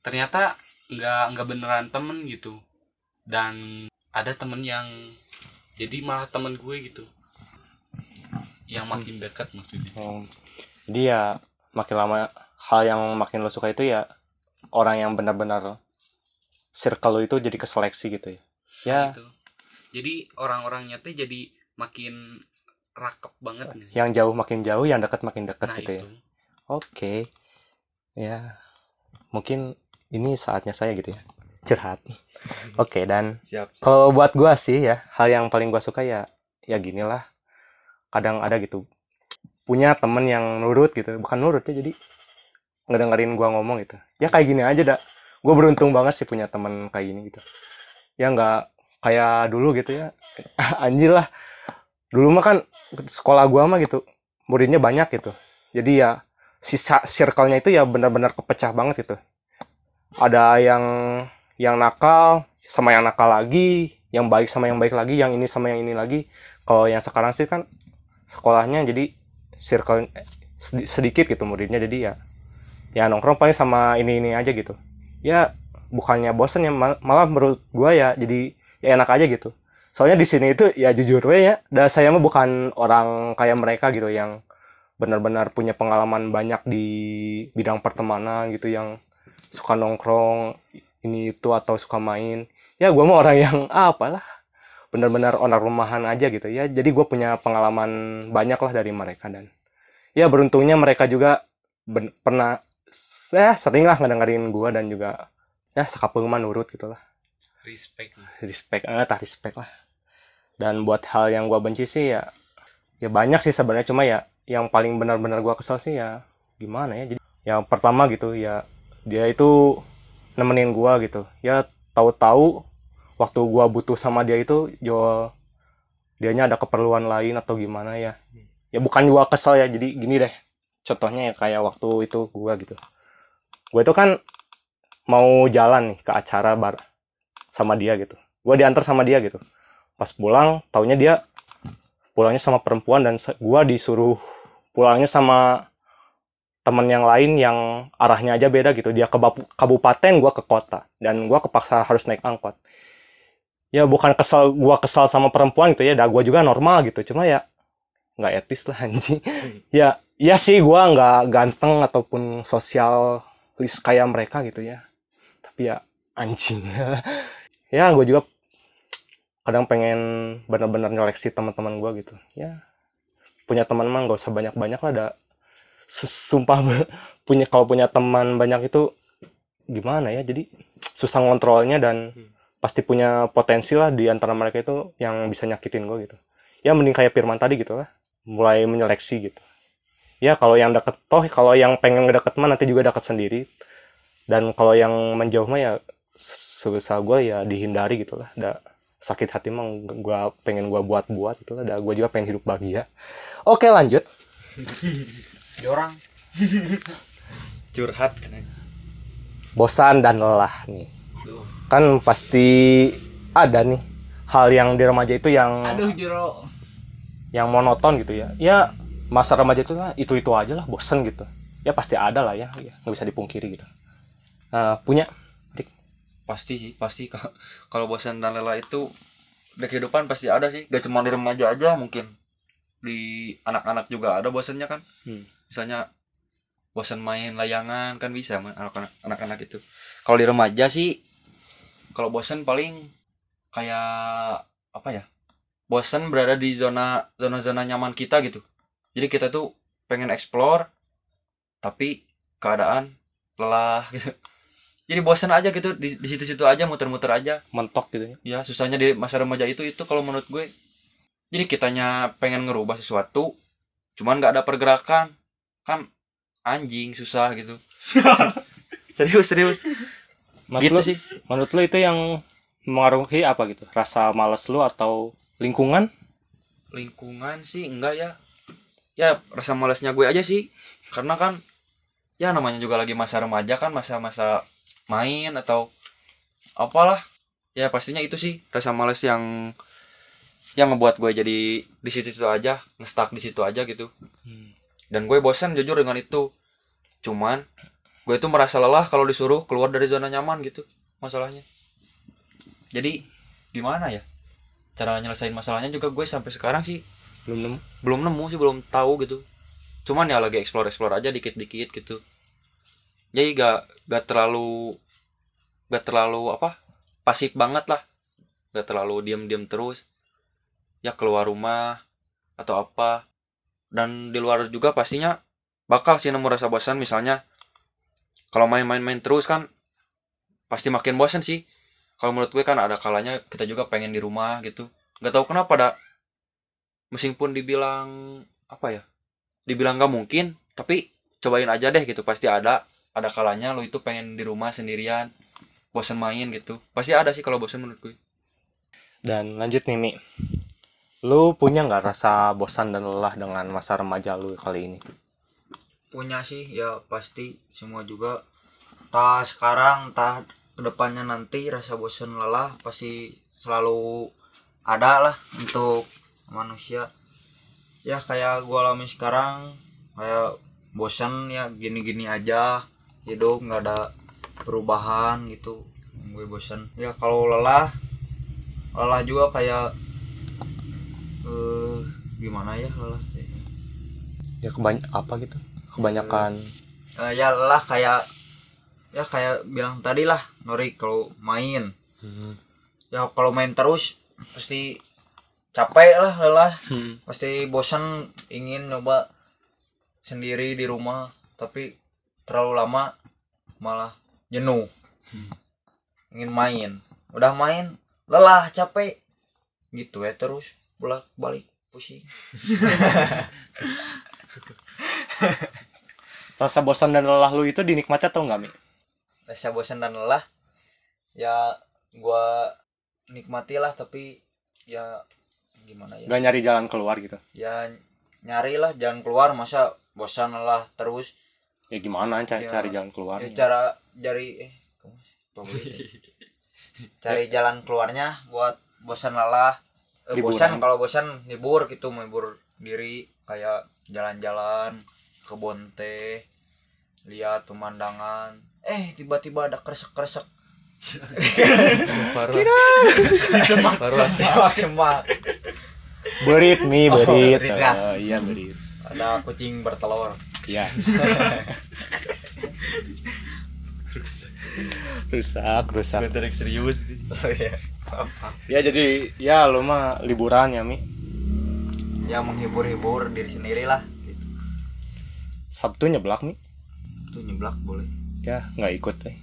ternyata nggak nggak beneran temen gitu. Dan ada temen yang jadi malah temen gue gitu yang makin dekat maksudnya Oh, jadi ya makin lama hal yang makin lo suka itu ya orang yang benar-benar circle lo itu jadi keseleksi gitu ya. Ya, gitu jadi orang-orangnya tuh jadi makin rakep banget nih. yang jauh makin jauh, yang dekat makin dekat nah gitu ya. itu Oke. Ya. Mungkin ini saatnya saya gitu ya. Curhat. Oke, dan Siap. kalau buat gua sih ya, hal yang paling gua suka ya ya gini lah. Kadang ada gitu punya temen yang nurut gitu, bukan nurut ya jadi ngedengerin gua ngomong gitu. Ya kayak gini aja dah. Gue beruntung banget sih punya temen kayak gini gitu. Ya nggak kayak dulu gitu ya. Anjir lah. Dulu mah kan sekolah gua mah gitu muridnya banyak gitu. Jadi ya sisa circle-nya itu ya benar-benar kepecah banget gitu. Ada yang yang nakal sama yang nakal lagi, yang baik sama yang baik lagi, yang ini sama yang ini lagi. Kalau yang sekarang sih kan sekolahnya jadi circle sedi- sedikit gitu muridnya jadi ya ya nongkrong paling sama ini ini aja gitu. Ya bukannya bosen ya mal- malah menurut gua ya jadi ya enak aja gitu. soalnya di sini itu ya jujur we ya dan saya mah bukan orang kayak mereka gitu yang benar-benar punya pengalaman banyak di bidang pertemanan gitu yang suka nongkrong ini itu atau suka main. Ya gue mah orang yang ah, apalah benar-benar orang rumahan aja gitu ya. Jadi gue punya pengalaman banyak lah dari mereka dan ya beruntungnya mereka juga ben- pernah saya sering lah ngedengerin gue dan juga ya sekapung mah nurut gitu lah respect lah. respect eh tak respect lah. Dan buat hal yang gue benci sih ya ya banyak sih sebenarnya. Cuma ya yang paling benar-benar gue kesel sih ya gimana ya? Jadi yang pertama gitu ya dia itu nemenin gua gitu. Ya tahu-tahu waktu gua butuh sama dia itu jual dianya ada keperluan lain atau gimana ya. Ya bukan gua kesel ya jadi gini deh. Contohnya ya kayak waktu itu gua gitu. Gue itu kan mau jalan nih ke acara bar sama dia gitu. Gua diantar sama dia gitu. Pas pulang taunya dia pulangnya sama perempuan dan gua disuruh pulangnya sama temen yang lain yang arahnya aja beda gitu. Dia ke kabupaten gua ke kota. Dan gua kepaksa harus naik angkot. Ya bukan kesal gua kesal sama perempuan gitu ya. Dah gua juga normal gitu. Cuma ya nggak etis lah anjing. Ya ya sih gua nggak ganteng ataupun sosialis kayak mereka gitu ya. Tapi ya anjing. Ya gue juga kadang pengen benar-benar nyeleksi teman-teman gua gitu. Ya punya teman mah nggak usah banyak-banyak lah. Ada sumpah punya kalau punya teman banyak itu gimana ya? Jadi susah ngontrolnya dan pasti punya potensi lah di antara mereka itu yang bisa nyakitin gue gitu. Ya mending kayak Firman tadi gitu lah. Mulai menyeleksi gitu. Ya kalau yang deket toh kalau yang pengen ngedeket mah nanti juga deket sendiri. Dan kalau yang menjauh mah ya sebesar gue ya dihindari gitu lah. Ada sakit hati mah gue pengen gue buat buat gitu lah. Gue juga pengen hidup bahagia. Oke lanjut orang. Curhat. Bosan dan lelah nih. Kan pasti ada nih hal yang di remaja itu yang aduh jero. yang monoton gitu ya. Ya masa remaja itu lah itu itu aja lah bosan gitu. Ya pasti ada lah ya ya, nggak bisa dipungkiri gitu. Nah, punya? Dik. pasti sih pasti. Ka- kalau bosan dan lelah itu di kehidupan pasti ada sih. Gak cuma di remaja aja mungkin di anak-anak juga ada bosannya kan. Hmm. Misalnya bosan main layangan kan bisa anak-anak itu. Kalau di remaja sih kalau bosan paling kayak apa ya bosan berada di zona zona zona nyaman kita gitu. Jadi kita tuh pengen explore tapi keadaan lelah gitu. Jadi bosan aja gitu di, di situ-situ aja muter-muter aja. Mentok gitu ya? Ya susahnya di masa remaja itu itu kalau menurut gue. Jadi kitanya pengen ngerubah sesuatu cuman nggak ada pergerakan kan anjing susah gitu. Serius serius. Menurut gitu lu, sih. menurut lu itu yang mengaruhi apa gitu? Rasa males lu atau lingkungan? Lingkungan sih enggak ya. Ya rasa malasnya gue aja sih. Karena kan ya namanya juga lagi masa remaja kan masa-masa main atau apalah. Ya pastinya itu sih rasa malas yang yang ngebuat gue jadi di situ-situ aja ngestak di situ aja gitu dan gue bosan jujur dengan itu. Cuman gue itu merasa lelah kalau disuruh keluar dari zona nyaman gitu masalahnya. Jadi gimana ya? Cara nyelesain masalahnya juga gue sampai sekarang sih belum nemu. belum nemu sih belum tahu gitu. Cuman ya lagi explore explore aja dikit dikit gitu. Jadi gak gak terlalu gak terlalu apa pasif banget lah. Gak terlalu diem diem terus. Ya keluar rumah atau apa dan di luar juga pastinya bakal sih nemu rasa bosan misalnya kalau main-main-main terus kan pasti makin bosan sih. Kalau menurut gue kan ada kalanya kita juga pengen di rumah gitu. Nggak tahu kenapa ada meskipun dibilang apa ya dibilang nggak mungkin tapi cobain aja deh gitu pasti ada ada kalanya lo itu pengen di rumah sendirian bosan main gitu. Pasti ada sih kalau bosan menurut gue. Dan lanjut nih Mi lu punya nggak rasa bosan dan lelah dengan masa remaja lu kali ini? Punya sih ya pasti semua juga. Tah sekarang tah ke depannya nanti rasa bosan lelah pasti selalu ada lah untuk manusia. Ya kayak gua alami sekarang kayak bosan ya gini-gini aja hidup nggak ada perubahan gitu. Gue bosan. Ya kalau lelah lelah juga kayak eh gimana ya lelah teh ya kebanyak apa gitu? Kebanyakan. Eh, ya lelah kayak ya kayak bilang tadi lah Nori kalau main. Hmm. ya kalau main terus pasti capek lah lelah. Hmm. pasti bosan ingin nyoba sendiri di rumah tapi terlalu lama malah jenuh. Ingin main. Udah main lelah capek. Gitu ya terus bolak balik pusing. Rasa bosan dan lelah lu itu dinikmati atau enggak mi? Rasa bosan dan lelah ya gua nikmati lah tapi ya gimana ya? Nggak nyari jalan keluar gitu? Ya nyari lah jalan keluar masa bosan lelah terus. Ya gimana cari, Ya. cari jalan keluar ya cara cari eh cari jalan keluarnya buat bosan lelah. Bosan kalau bosan libur gitu menghibur diri kayak jalan-jalan kebun teh lihat pemandangan. Eh tiba-tiba ada kresek-kresek. Parah. semak semak semak berit mi Oh, berit. berit, ya. Oh, iya berit. Ada kucing bertelur. Iya rusak. Rusak serius oh iya. Ya jadi ya lu mah liburan ya mi. Ya menghibur-hibur diri sendiri lah gitu. Sabtu nyeblak mi. Itu nyeblak boleh. Ya nggak ikut eh.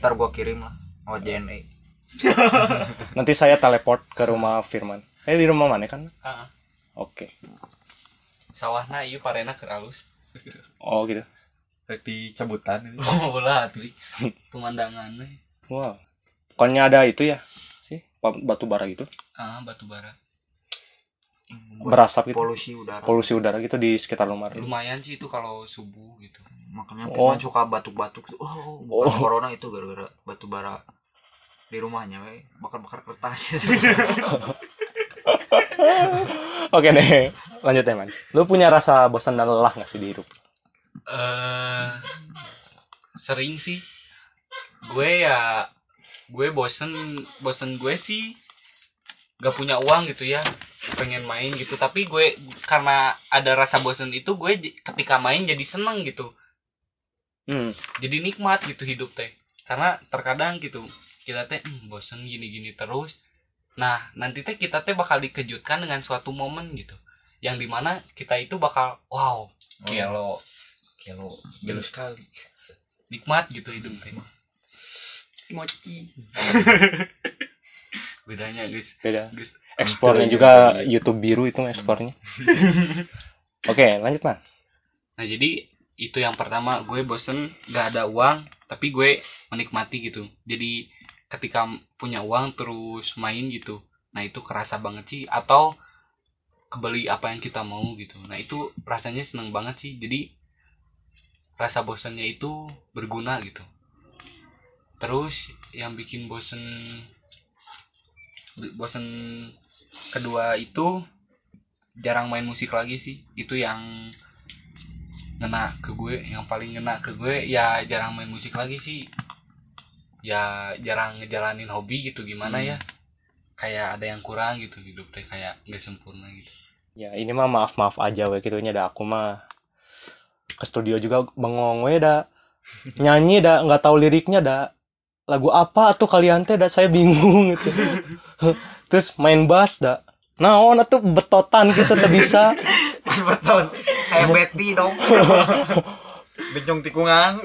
Ntar gua kirim lah oh JNE nanti saya teleport ke rumah Firman. Eh di rumah mana kan? Heeh. oke. Sawahna ieu parena keur alus. Oh gitu Rek di cabutan ini. oh lah tuh pemandangan we. wow pokoknya ada itu ya sih batu bara gitu? Ah batu bara. Berasap gitu? polusi udara. Polusi udara gitu di sekitar rumah. Lumayan sih itu kalau subuh gitu. Makanya Oh. Suka batuk-batuk tuh. oh bukan Oh. corona itu gara-gara batu bara di rumahnya we bakar-bakar kertas. Oke deh lanjut ya man lu punya rasa bosan dan lelah nggak sih di hidup eh sering sih. Gue ya gue bosen bosen gue sih gak punya uang gitu ya pengen main gitu. Tapi gue karena ada rasa bosen itu gue ketika main jadi seneng gitu. Hmm. jadi nikmat gitu hidup teh. Karena terkadang gitu kita teh "Hmm, bosen gini-gini terus. Nah nanti teh kita teh bakal dikejutkan dengan suatu momen gitu. Yang di mana kita itu bakal wow kelo kelo Gelo sekali. nikmat gitu hidup teh Mochi. bedanya guys. Beda. Guys ekspornya juga iya. YouTube biru itu ekspornya. Oke lanjut man nah jadi itu yang pertama gue bosen gak ada uang tapi gue menikmati gitu. Jadi ketika punya uang terus main gitu nah itu kerasa banget sih atau kebeli apa yang kita mau gitu. Nah itu rasanya seneng banget sih. Jadi rasa bosannya itu berguna gitu. Terus yang bikin bosen bosen kedua itu jarang main musik lagi sih. Itu yang ngena ke gue yang paling ngena ke gue ya jarang main musik lagi sih. Ya jarang ngejalanin hobi gitu gimana ya? Kayak ada yang kurang gitu hidup teh kayak nggak sempurna gitu. Ya ini mah maaf maaf aja we gitu nya dah aku mah ke studio juga bengong we dah nyanyi dah nggak tahu liriknya dah. Lagu apa tuh kalian teh dah? Saya bingung gitu. Terus main bass dah. Nah tuh betotan gitu tuh bisa. Mas beton kayak Betty dong. Bencong tikungan.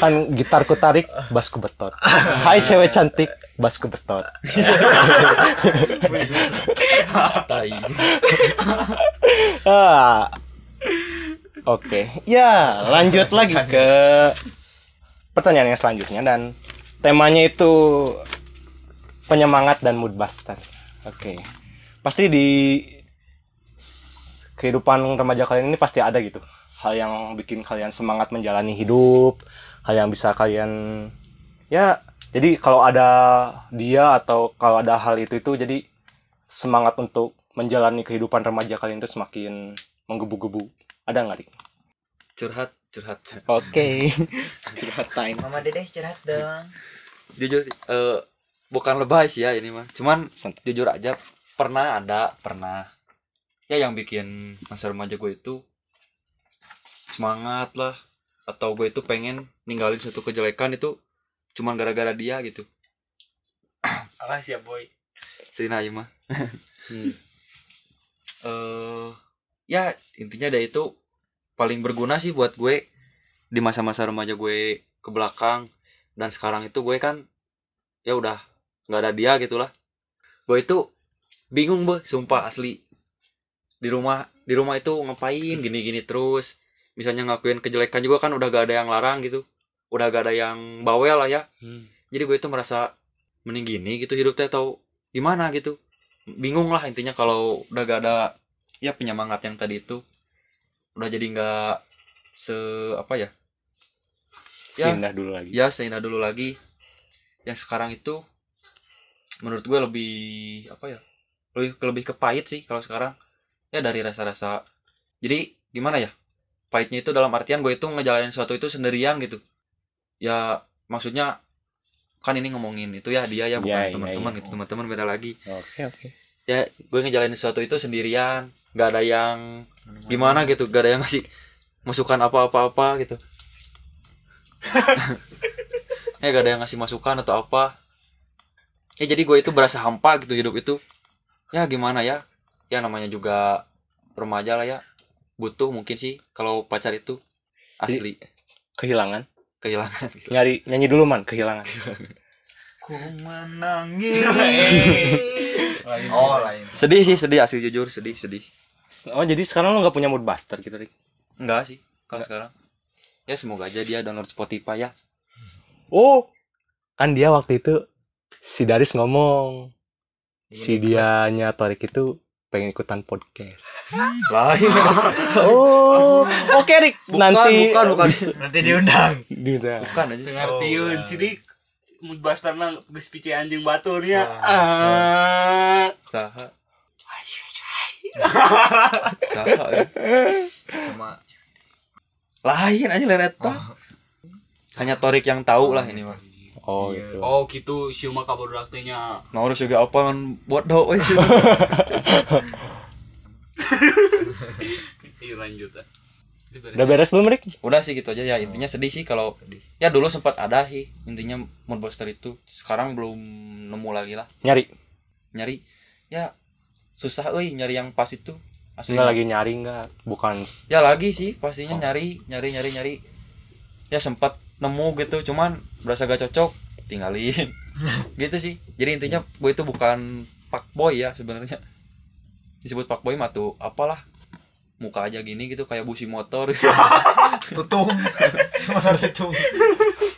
Kan gitarku tarik bassku betot. Hai cewek cantik bassku betot. Tai. ah oke ya lanjut lagi ke pertanyaan yang selanjutnya dan temanya itu penyemangat dan mood buster. Oke pasti di kehidupan remaja kalian ini pasti ada gitu. Hal yang bikin kalian semangat menjalani hidup hal yang bisa kalian ya jadi kalau ada dia atau kalau ada hal itu itu jadi semangat untuk menjalani kehidupan remaja kalian itu semakin menggebu-gebu. Ada nggak dik? Curhat, curhat. Oke. Curhat time. Mama Dedeh curhat dong. Jujur sih, eh bukan lebay sih ya ini mah. Cuman Sant- jujur aja pernah ada pernah. Ya yang bikin masa remaja gue itu semangat lah. Atau gue itu pengen ninggalin satu kejelekan itu cuman gara-gara dia gitu. Alas ya boy. Serina mah Hmm. eh ya intinya dari itu paling berguna sih buat gue di masa-masa remaja gue ke belakang. Dan sekarang itu gue kan ya udah nggak ada dia gitulah gue itu bingung be sumpah asli. Di rumah di rumah itu ngapain gini-gini terus. Misalnya ngakuin kejelekan juga kan udah gak ada yang larang gitu. Udah gak ada yang bawel lah ya. Hmm. jadi gue itu merasa mending gini gitu hidupnya atau gimana gitu. Bingung lah intinya kalau udah gak ada ya penyemangat yang tadi itu udah jadi nggak se apa ya Ya. Sindah dulu lagi. ya seindah dulu lagi yang sekarang itu menurut gue lebih apa ya lebih lebih ke pahit sih kalau sekarang ya dari rasa-rasa jadi gimana ya pahitnya itu dalam artian gue itu ngejalanin sesuatu itu sendirian gitu ya maksudnya kan ini ngomongin itu ya dia ya bukan Iya, iya, teman-teman iya. gitu teman-teman beda lagi Oke oke. Ya gue ngejalanin sesuatu itu sendirian nggak ada yang gimana gitu gak ada yang ngasih masukan apa-apa-apa gitu ya gak ada yang ngasih masukan atau apa ya jadi gue itu berasa hampa gitu hidup itu ya gimana ya ya namanya juga remaja lah ya butuh mungkin sih kalau pacar itu asli Kehilangan. kehilangan Nyari nyanyi dulu man. Kehilangan. Ku menangis. Oh, lain. sedih sih sedih asli jujur sedih sedih Oh jadi sekarang lo nggak punya mood buster gitu Rik? enggak sih kalau sekarang ya semoga aja dia download Spotify ya Oh kan dia waktu itu si Daris ngomong si dianya Torik itu pengen ikutan podcast. lain Oh oke Rik nanti bukan bukan Nanti diundang. gitu. bukan aja ngertiun iya. Mood buster nang geus pici anjing baturnya ah. Saha. Saha ya. Sama. Lain aja lereta hanya Torik yang tahu lah ini mah. Oh Iya. gitu. oh gitu. Siuma kabarudak teh nya mau udah juga apa kan bodoh weh sih iya lanjut ah. Beres. Udah beres belum Rik? udah sih gitu aja. Ya intinya sedih sih kalau ya dulu sempat ada sih. Intinya mood booster itu. Sekarang belum nemu lagi lah. Nyari. nyari. Ya susah euy nyari yang pas itu. Asli Enggak lagi nyari enggak? Bukan. ya lagi sih pastinya nyari nyari nyari nyari. Ya sempat nemu gitu. Cuman berasa gak cocok tinggalin. Gitu sih. Jadi intinya gue itu bukan pak boy ya sebenarnya. Disebut pak boy mah tuh apalah muka aja gini gitu kayak busi motor tutung. Motor tutung.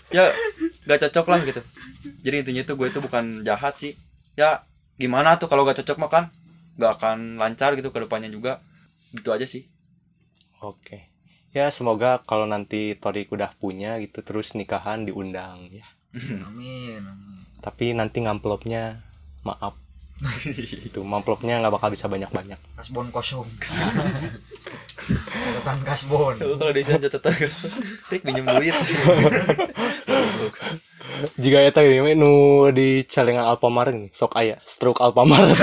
ya gak cocok lah gitu jadi intinya tuh gue itu bukan jahat sih ya gimana tuh kalau gak cocok mah kan gak akan lancar gitu ke depannya juga gitu aja sih Oke. Ya semoga kalau nanti Torik udah punya gitu terus nikahan diundang ya. Amin. amin. Tapi nanti ngamplopnya maaf. Itu amplopnya nggak bakal bisa banyak-banyak. Kasbon kosong. Catatan kasbon. kalau di sana catatan guys Rik pinjam duit Jika eta gini we, nu di celengan Alfamart nih, sok aya stroke Alfamart.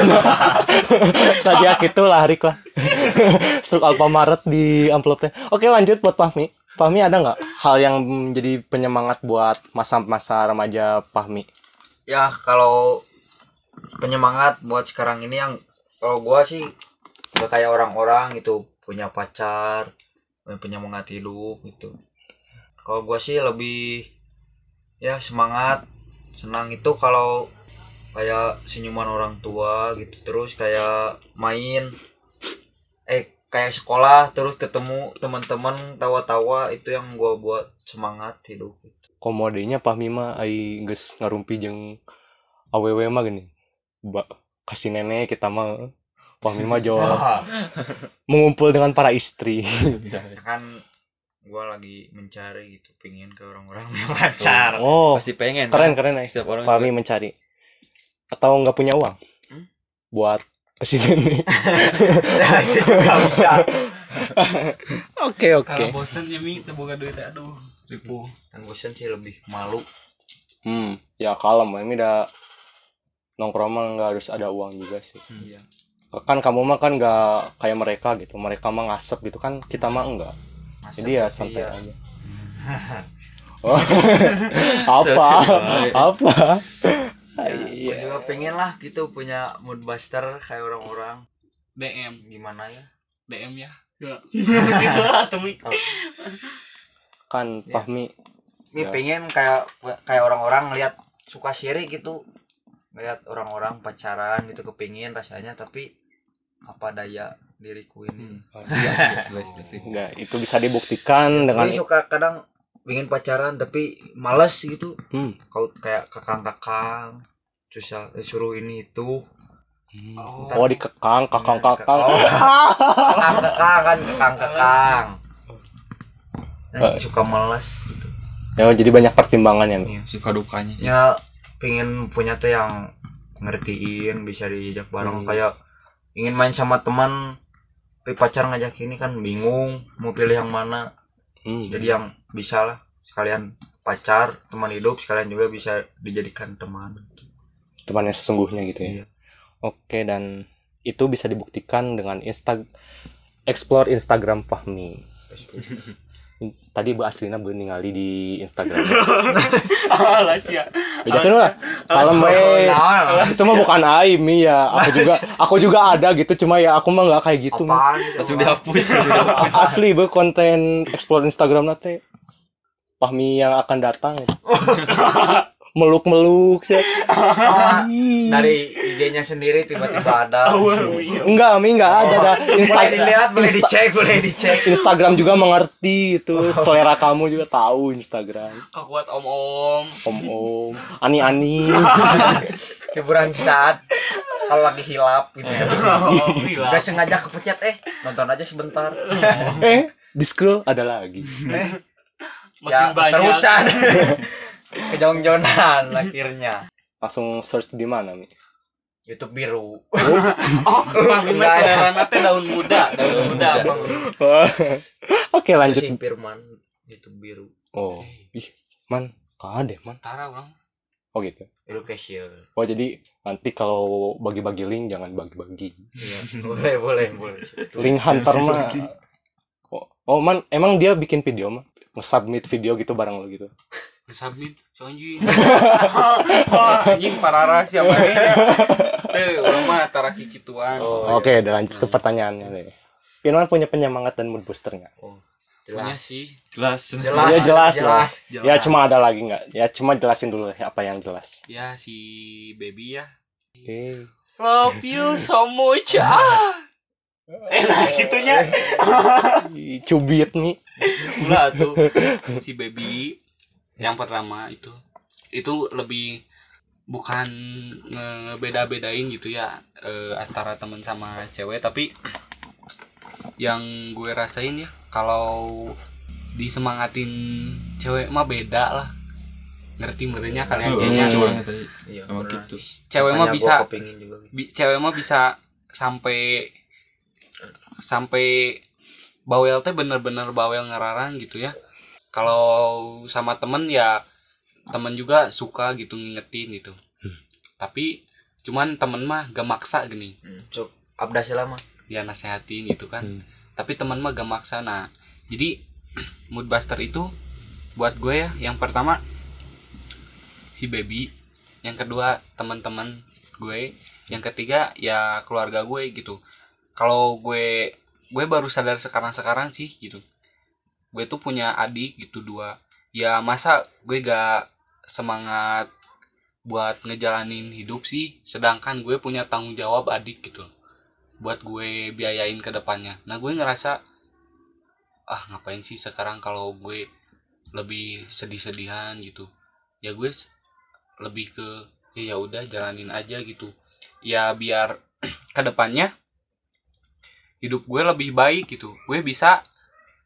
Tadi gitu lah lah. stroke Alfamart di amplopnya. Oke, lanjut buat Fahmi. Fahmi ada nggak hal yang menjadi penyemangat buat masa-masa remaja Fahmi? Ya, kalau penyemangat buat sekarang ini yang kalau gua sih gak kayak orang-orang gitu punya pacar, punya penyemangat hidup gitu. Kalau gua sih lebih ya semangat, senang itu kalau kayak senyuman orang tua gitu terus kayak main eh kayak sekolah terus ketemu teman-teman tawa-tawa itu yang gua buat semangat hidup komodenya Fahmi mah ai ngarumpi jeung awewe mah gini. Ba, kasih nenek kita mah Fahmi mah jawab mengumpul dengan para istri. kan gua lagi mencari gitu pingin ke orang-orang yang pacar oh, pasti pengen keren kan? keren ya. setiap orang Fahmi mencari atau nggak punya uang Hmm? buat ke sini nih. Juga bisa Oke oke. kalau bosan ya mi teu boga duit aduh ribu kan bosan sih lebih malu Hmm, ya kalem ini udah nongkrong mah nggak harus ada uang juga sih. Iya. kan kamu mah kan nggak kayak mereka gitu. Mereka mah ngasep gitu kan kita mah enggak. Jadi ya santai iya. aja. Oh. apa? Apa? Iya. juga pengen lah gitu punya mood buster kayak orang-orang. DM gimana ya? DM ya. Gitu lah temi kan Fahmi. Mi Ya. pengen kayak kayak orang-orang ngelihat suka siri gitu ngelihat orang-orang pacaran gitu kepingin rasanya tapi apa daya diriku ini? Enggak itu bisa dibuktikan dengan tapi suka kadang pengen pacaran tapi males gitu. Hmm. kau kayak kakang-kakang susah eh, suruh ini itu. Oh. Dikekang kakang kakang Oh. kakang-kakang kan kakang-kakang Nah, suka males gitu. Ya jadi banyak pertimbangannya nih Iya, suka dukanya sih. ya pengen punya tuh yang ngertiin bisa diajak bareng Hmm. kayak ingin main sama teman tapi pacar ngajak ini kan bingung mau pilih yang mana Hmm. jadi yang bisa lah sekalian pacar teman hidup sekalian juga bisa dijadikan teman teman yang sesungguhnya gitu ya Iya. oke dan itu bisa dibuktikan dengan insta explore Instagram Fahmi tadi Bu Aslina bu ningali di Instagram. Salah sih ya bejakan lah. Kalau we itu mah bukan aib Mi, ya. Aku juga aku juga ada gitu cuma ya aku mah nggak kayak gitu apaan? Langsung dihapus. asli bu konten explore Instagram nate Fahmi yang akan datang gitu. meluk meluk ya. Ah, dari IG-nya sendiri tiba-tiba ada. Enggak Mi enggak ada. Dah boleh Insta- dilihat boleh dicek boleh dicek. Instagram juga mengerti itu. Selera kamu juga tahu Instagram. Kekuat om om om om ani ani hiburan saat kalau lagi hilap gitu. Ya oh. Gak sengaja kepencet eh nonton aja sebentar. Eh di scroll ada lagi. Makin ya banyak. terusan kejong-jongan akhirnya. Langsung search di mana mi? YouTube biru. Oh bang ini Enggak ada. selera nate daun muda daun muda bang. Oke lanjut. si Firman YouTube biru. Oh ih man ada man? Tara orang oh gitu. Education. Oh jadi nanti kalau bagi-bagi link jangan bagi-bagi. Iya boleh boleh boleh. Link hunter mah. Oh, oh man emang dia bikin video mah nge-submit video gitu bareng lo gitu Sabmin, so anjing. anjing parara siapa ini? Eh, orang mah tara kikituan. oh oke udah lanjut ke pertanyaannya deh Firman punya penyemangat dan mood booster nggak? Punya jelas sih. Jelas. jelas ya jelas, jelas, jelas. Ya cuma ada lagi nggak? Ya cuma jelasin dulu apa yang jelas. Ya si baby ya. Eh, Love you so much. Ah. Enak gitunya. ih, cubit nih. Pula tuh si baby yang pertama itu itu lebih bukan ngebeda-bedain gitu ya eh, antara temen sama cewek tapi yang gue rasain ya kalau disemangatin cewek mah beda lah ngerti merenya kalian tadi. iya Sama beneran. gitu. cewek mah bisa gitu. bi- cewek mah bisa sampai sampai bawel teh bener-bener bawel ngerarang gitu ya kalau sama temen ya temen juga suka gitu ngingetin gitu. Tapi cuman temen mah gak maksa gini. Hmm, cuk abdas lama dia nasehatin gitu kan. Tapi teman mah gak maksa nah. Jadi mood buster itu buat gue ya yang pertama si baby. Yang kedua teman-teman gue. Yang ketiga ya keluarga gue gitu. Kalau gue gue baru sadar sekarang-sekarang sih gitu gue tuh punya adik gitu dua. Ya masa gue gak semangat buat ngejalanin hidup sih? Sedangkan gue punya tanggung jawab adik gitu buat gue biayain ke depannya. Nah gue ngerasa ah ngapain sih sekarang kalau gue lebih sedih-sedihan gitu? Ya gue lebih ke ya ya udah jalanin aja gitu. Ya biar ke depannya hidup gue lebih baik gitu. Gue bisa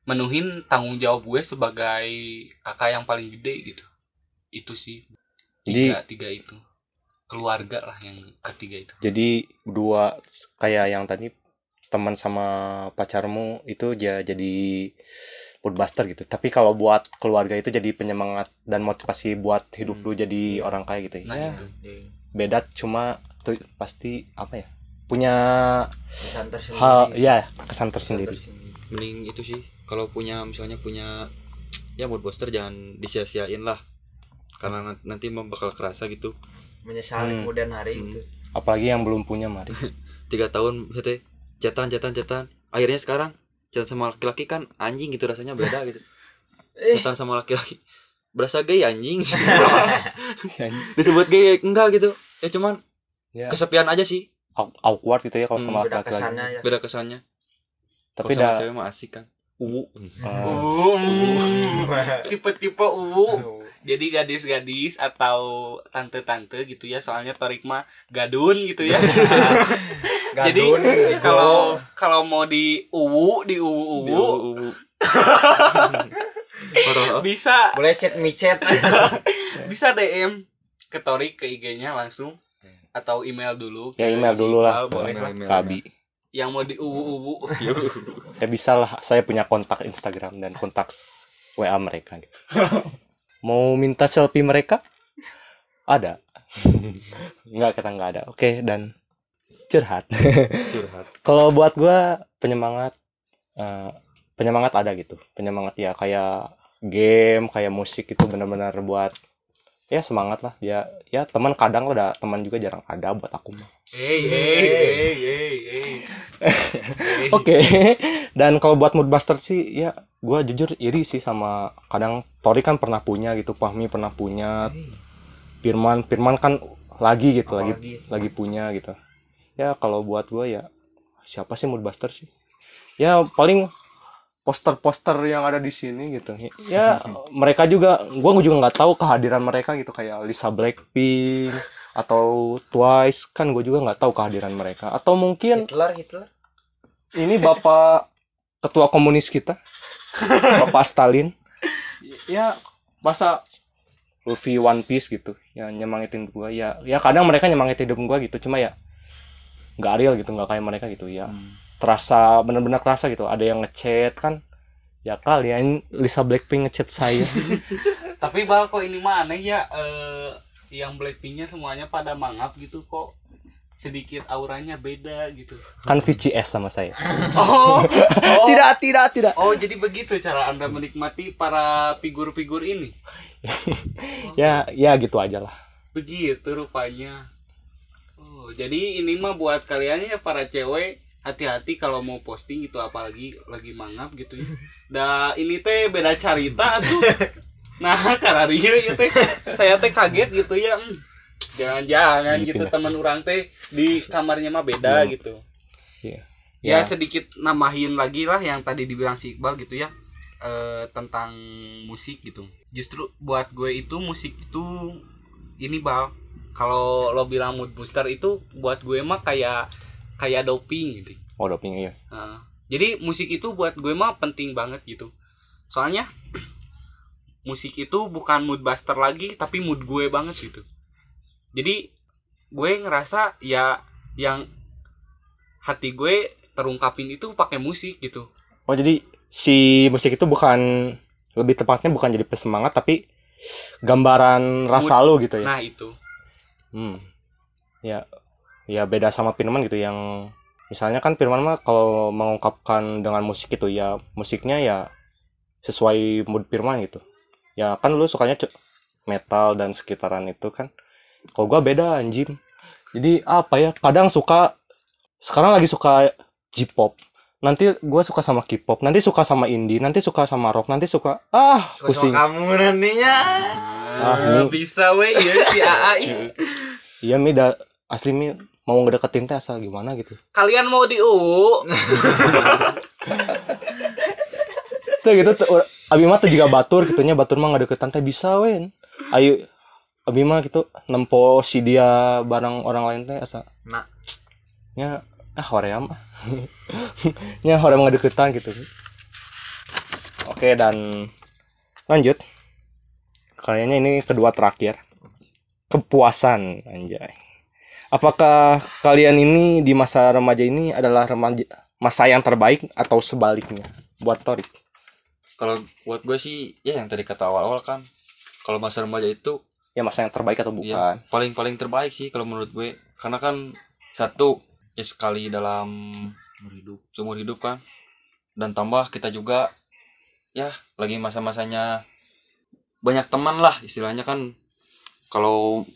menuhin tanggung jawab gue sebagai kakak yang paling gede gitu. Itu sih. Jadi- tiga tiga itu. Keluarga lah yang ketiga itu. Jadi dua kayak yang tadi teman sama pacarmu itu ja- jadi mood buster gitu. Tapi kalau buat keluarga itu jadi penyemangat dan motivasi buat hidup lu jadi orang kayak gitu nah ya. itu. Iya. beda cuma tuh pasti apa ya punya kesan tersendiri. hal ya kesan tersendiri. Mending itu sih kalau punya misalnya punya ya mood booster jangan disia-siain lah. Karena nan- nanti bakal kerasa gitu. Menyesali Hmm. kemudian hari itu apalagi yang belum punya mari. Tiga tahun teh cetan cetan cetan. Akhirnya sekarang cetan sama laki-laki kan anjing gitu rasanya beda gitu. Cetan sama laki-laki berasa gay anjing. Disebut gay enggak gitu. Ya cuman ya. kesepian aja sih. Aw- awkward gitu ya kalau Hmm, sama beda laki-laki. kesannya ya. Beda kesannya. Tapi tapi sama dah cewek mah asik kan uwu. Eh, tipe-tipe uwu. Jadi gadis-gadis atau tante-tante gitu ya soalnya Torik mah gadun gitu ya. Jadi Gadun, kalau kalau mau di uwu di uwu uwu bisa. Boleh chat micet bisa DM ke Torik ke IG-nya langsung. Atau email dulu Ya, email dulu lah. Boleh. Lah Email, email. kabi yang mau di uwu uwu ya bisa lah saya punya kontak Instagram dan kontak WA mereka gitu. mau minta selfie mereka? Ada. Nggak kita nggak ada. Oke dan curhat. Curhat. Kalau buat gua penyemangat eh, penyemangat ada gitu. Penyemangat ya kayak game kayak musik itu benar-benar buat ya semangat lah ya ya teman kadang ada teman juga jarang ada buat aku mah hey hey hey hey hey Oke. Dan kalau buat moodbuster sih ya gua jujur iri sih sama kadang Tori kan pernah punya gitu, Fahmi pernah punya. Firman Firman kan lagi gitu, lagi Apalagi. lagi punya gitu. Ya kalau buat gua ya siapa sih moodbuster sih? Ya paling poster-poster yang ada di sini gitu. Ya mereka juga gua juga nggak tahu kehadiran mereka gitu kayak Lisa Blackpink atau Twice kan gue juga nggak tahu kehadiran mereka. Atau mungkin Hitler Hitler. ini bapak ketua komunis kita bapak Stalin. Ya masa Luffy One Piece gitu ya nyemangitin gua. Ya ya kadang mereka nyemangitin hidup gua gitu cuma ya nggak real gitu nggak kayak mereka gitu ya terasa benar-benar kerasa gitu. Ada yang ngechat kan ya kalian Lisa Blackpink ngechat saya. Tapi bal kok ini mah aneh ya eh, yang Blackpinknya semuanya pada mangap gitu kok. Sedikit auranya beda gitu. Kan VCS sama saya. Oh, oh. Tidak tidak tidak. Oh jadi begitu cara anda menikmati para figur-figur ini? Ya ya gitu aja lah. Begitu rupanya. Oh jadi ini mah buat kalian ya para cewek hati-hati kalau mau posting gitu apalagi lagi mangap gitu ya dah ini teh beda cerita tuh nah karena dia ya teh saya teh kaget gitu ya hmm, jangan-jangan gitu Dipindah. teman orang teh di kamarnya mah beda gitu Iya. ya Ya. sedikit namahin lagi lah yang tadi dibilang si Iqbal gitu ya eh, tentang musik gitu justru buat gue itu musik itu ini bal kalau lo bilang mood booster itu buat gue mah kayak kayak doping gitu. Oh doping iya. Nah, jadi musik itu buat gue mah penting banget gitu. Soalnya musik itu bukan mood buster lagi tapi mood gue banget gitu. Jadi gue ngerasa ya yang hati gue terungkapin itu pakai musik gitu. Oh jadi si musik itu bukan lebih tepatnya bukan jadi pesemangat tapi gambaran rasa lu gitu ya. nah itu. Hmm. Ya ya beda sama Firman gitu yang misalnya kan Firman mah kalau mengungkapkan dengan musik itu ya musiknya ya sesuai mood Firman gitu. Ya kan lu sukanya metal dan sekitaran itu kan. Kalau gua beda anjing. Jadi apa ya? Kadang suka sekarang lagi suka J-pop. Nanti gua suka sama K-pop, nanti suka sama indie, nanti suka sama rock, nanti suka ah Suka pusing. sama kamu nantinya Ah, ini- bisa weh ya si AA Iya mi da, asli mi mau ngedeketin teh asal gimana gitu. kalian mau di UU Tuh gitu tuh, ur- abi mah tuh juga batur gitunya batur mah ngedeketan teh bisa wen. Ayo abi mah gitu nempo si dia barang orang lain teh asa nah nya ah horea mah. nya horea mah ngedeketan gitu. Oke dan lanjut. Kayaknya ini kedua terakhir. Kepuasan anjay. Apakah kalian ini di masa remaja ini adalah remaja masa yang terbaik atau sebaliknya? Buat Torik? kalau buat gue sih ya yang tadi kata awal-awal kan kalau masa remaja itu ya masa yang terbaik atau Iya, bukan? paling paling terbaik sih kalau menurut gue. Karena kan satu ya sekali dalam seumur hidup seumur hidup kan. Dan tambah kita juga ya lagi masa-masanya banyak teman lah istilahnya kan. Kalau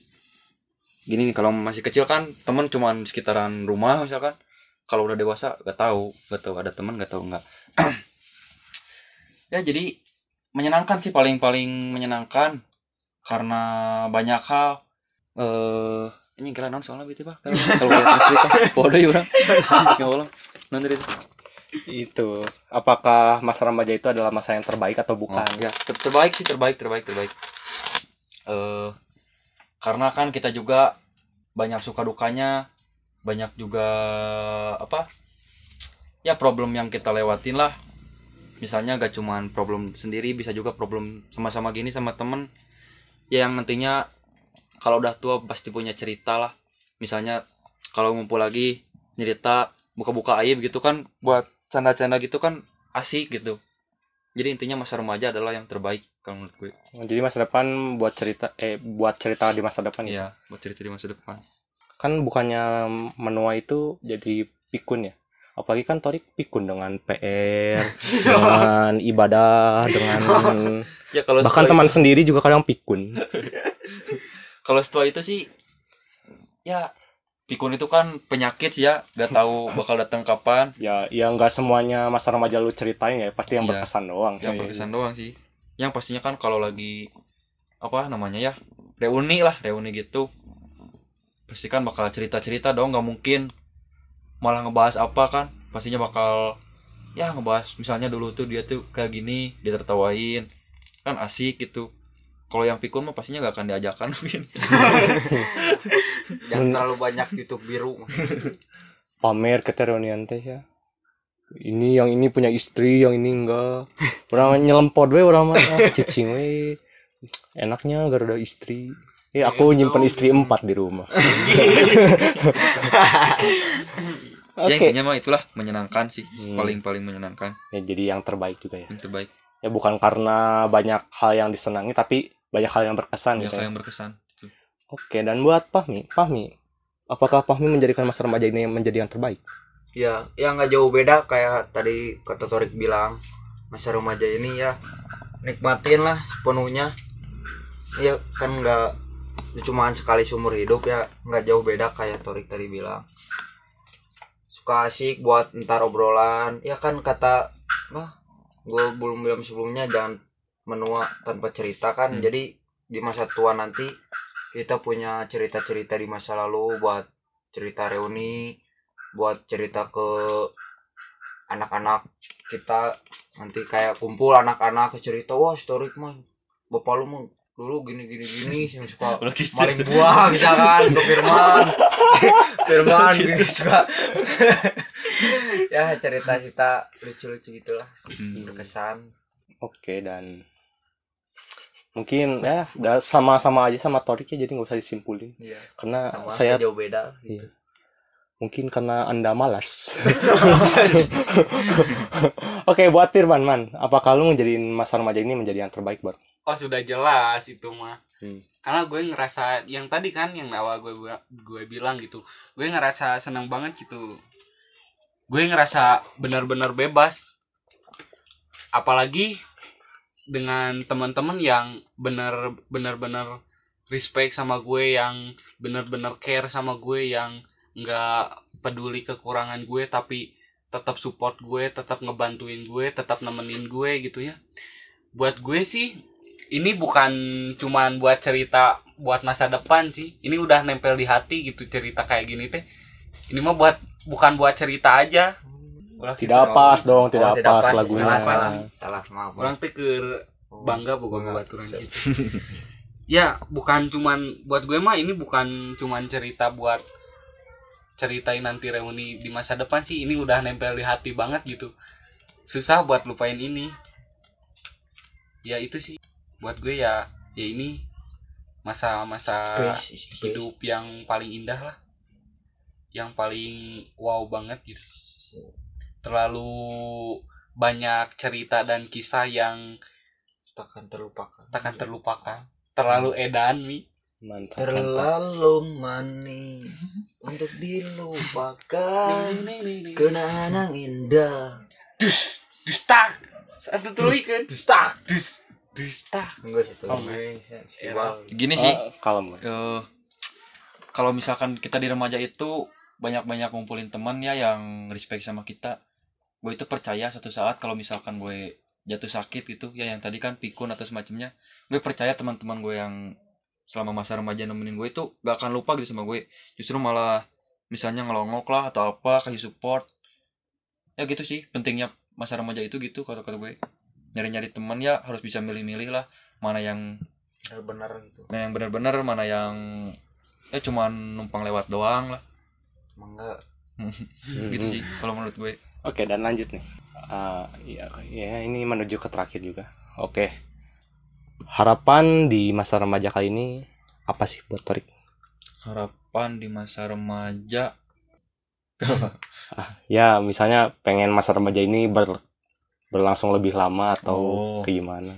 gini nih kalau masih kecil kan teman cuman sekitaran rumah misalkan. Kalau udah dewasa gak tahu gak tahu ada teman gak tahu nggak. Ya jadi menyenangkan sih paling paling menyenangkan karena banyak hal. Eh ini kira non soalnya gitu pak. Kalau cerita bodoh ya orang nggak boleh non dari itu. Itu. Apakah masa remaja itu adalah masa yang terbaik atau bukan? Ya ter- terbaik sih terbaik terbaik terbaik. Eh karena kan kita juga banyak suka dukanya banyak juga apa ya problem yang kita lewatin lah. Misalnya gak cuman problem sendiri bisa juga problem sama-sama gini sama temen. Ya yang nantinya kalau udah tua pasti punya cerita lah. Misalnya kalau ngumpul lagi cerita buka-buka aib gitu kan buat canda-canda gitu kan asik gitu jadi intinya masa remaja adalah yang terbaik kalau menurut gue. Jadi masa depan buat cerita eh buat cerita di masa depan ya? Iya buat cerita di masa depan. Kan bukannya menua itu jadi pikun ya? Apalagi kan Torik pikun dengan PR dengan ibadah dengan ya kalau bahkan teman itu, sendiri juga kadang pikun. Kalau setelah itu sih ya pikun itu kan penyakit sih ya gak tahu bakal datang kapan. Ya ya nggak semuanya masa remaja lu ceritain ya pasti yang Iya. berkesan doang. Yang Eh, berkesan doang sih. Yang pastinya kan kalau lagi apa namanya ya reuni lah reuni gitu. Pasti kan bakal cerita cerita dong nggak mungkin malah ngebahas apa kan. Pastinya bakal ya ngebahas misalnya dulu tuh dia tuh kayak gini dia tertawain. Kan asik gitu kalau yang pikun mah pastinya gak akan diajakan mungkin Jangan terlalu banyak YouTube biru. pamer ke reunian teh ya ini yang ini punya istri yang ini enggak orang nyelempot we orang mah ah, cicing we enaknya gak ada istri Eh aku nyimpen istri empat di rumah. ya Oke. intinya mah itulah menyenangkan sih Hmm. paling paling menyenangkan Ya, jadi yang terbaik juga ya. yang terbaik Ya bukan karena banyak hal yang disenangi tapi banyak hal yang berkesan banyak gitu. hal ya. yang berkesan gitu. Oke, dan buat Fahmi, Fahmi, apakah Fahmi menjadikan masa remaja ini menjadi yang terbaik? Ya, ya nggak jauh beda kayak tadi kata Torik bilang masa remaja ini ya nikmatin lah sepenuhnya. Ya kan nggak cuma sekali seumur hidup ya nggak jauh beda kayak Torik tadi bilang. Suka asik buat ntar obrolan. Ya kan kata bah gue belum bilang sebelumnya jangan menua tanpa cerita kan. Hmm. Jadi di masa tua nanti kita punya cerita-cerita di masa lalu buat cerita reuni buat cerita ke anak-anak kita. Nanti kayak kumpul anak-anak ke cerita wah story mah bapak lu mah dulu gini gini gini yang suka maling buah misalkan ke Firman. Firman gini suka. Ya cerita cerita lucu-lucu gitulah. Hmm. berkesan. Oke, dan mungkin ya udah sama-sama aja sama Torik ya jadi nggak usah disimpulin iya karena sama saya jauh beda Iya. mungkin karena anda malas. Oke, buat Firman man, apakah lu menjadiin masa remaja ini menjadi yang terbaik buat? oh sudah jelas itu mah Hmm. karena gue ngerasa yang tadi kan yang awal gue gue bilang gitu gue ngerasa senang banget gitu gue ngerasa benar-benar bebas apalagi dengan teman-teman yang benar benar-benar respect sama gue yang benar-benar care sama gue yang nggak peduli kekurangan gue tapi tetap support gue tetap ngebantuin gue tetap nemenin gue gitu ya. Buat gue sih ini bukan cuman buat cerita buat masa depan sih. Ini udah nempel di hati gitu cerita kayak gini teh. Ini mah buat bukan buat cerita aja. Tidak pas dong, tidak, Oh, pas, lagunya. salah salah salah maaf orang ke bangga boga Bangga. babaturan gitu. Ya bukan cuman buat gue mah ini bukan cuman cerita buat ceritain nanti reuni di masa depan sih. Ini udah nempel di hati banget gitu. Susah buat lupain ini. Ya itu sih. Buat gue ya ya ini masa-masa hidup yang paling indah lah. Yang paling wow banget gitu terlalu banyak cerita dan kisah yang takkan terlupakan. takkan terlupakan. Terlalu edan mi. Mantap. Terlalu manis untuk dilupakan. Kenangan yang indah. Dus dus tak. Satu dus tak. Dus dus tak. Enggak sih tuh Oh, gini sih Ah, kalem eh, kalau misalkan kita di remaja itu banyak-banyak ngumpulin teman ya yang respect sama kita gue itu percaya suatu saat kalau misalkan gue jatuh sakit gitu ya yang tadi kan pikun atau semacamnya gue percaya teman-teman gue yang selama masa remaja nemenin gue itu gak akan lupa gitu sama gue. Justru malah misalnya ngelongok lah atau apa kasih support. Ya gitu sih pentingnya masa remaja itu gitu kalau kata gue. Nyari-nyari teman ya harus bisa milih-milih lah mana yang Benar gitu. Nah yang benar-benar mana yang ya cuman numpang lewat doang lah. Emang enggak gitu sih kalau menurut gue Oke dan lanjut nih. Ah, ya, ya ini menuju ke terakhir juga. Oke. Harapan di masa remaja kali ini apa sih buat Torik? harapan di masa remaja Ya misalnya pengen masa remaja ini ber- berlangsung lebih lama atau Oh. kayak gimana?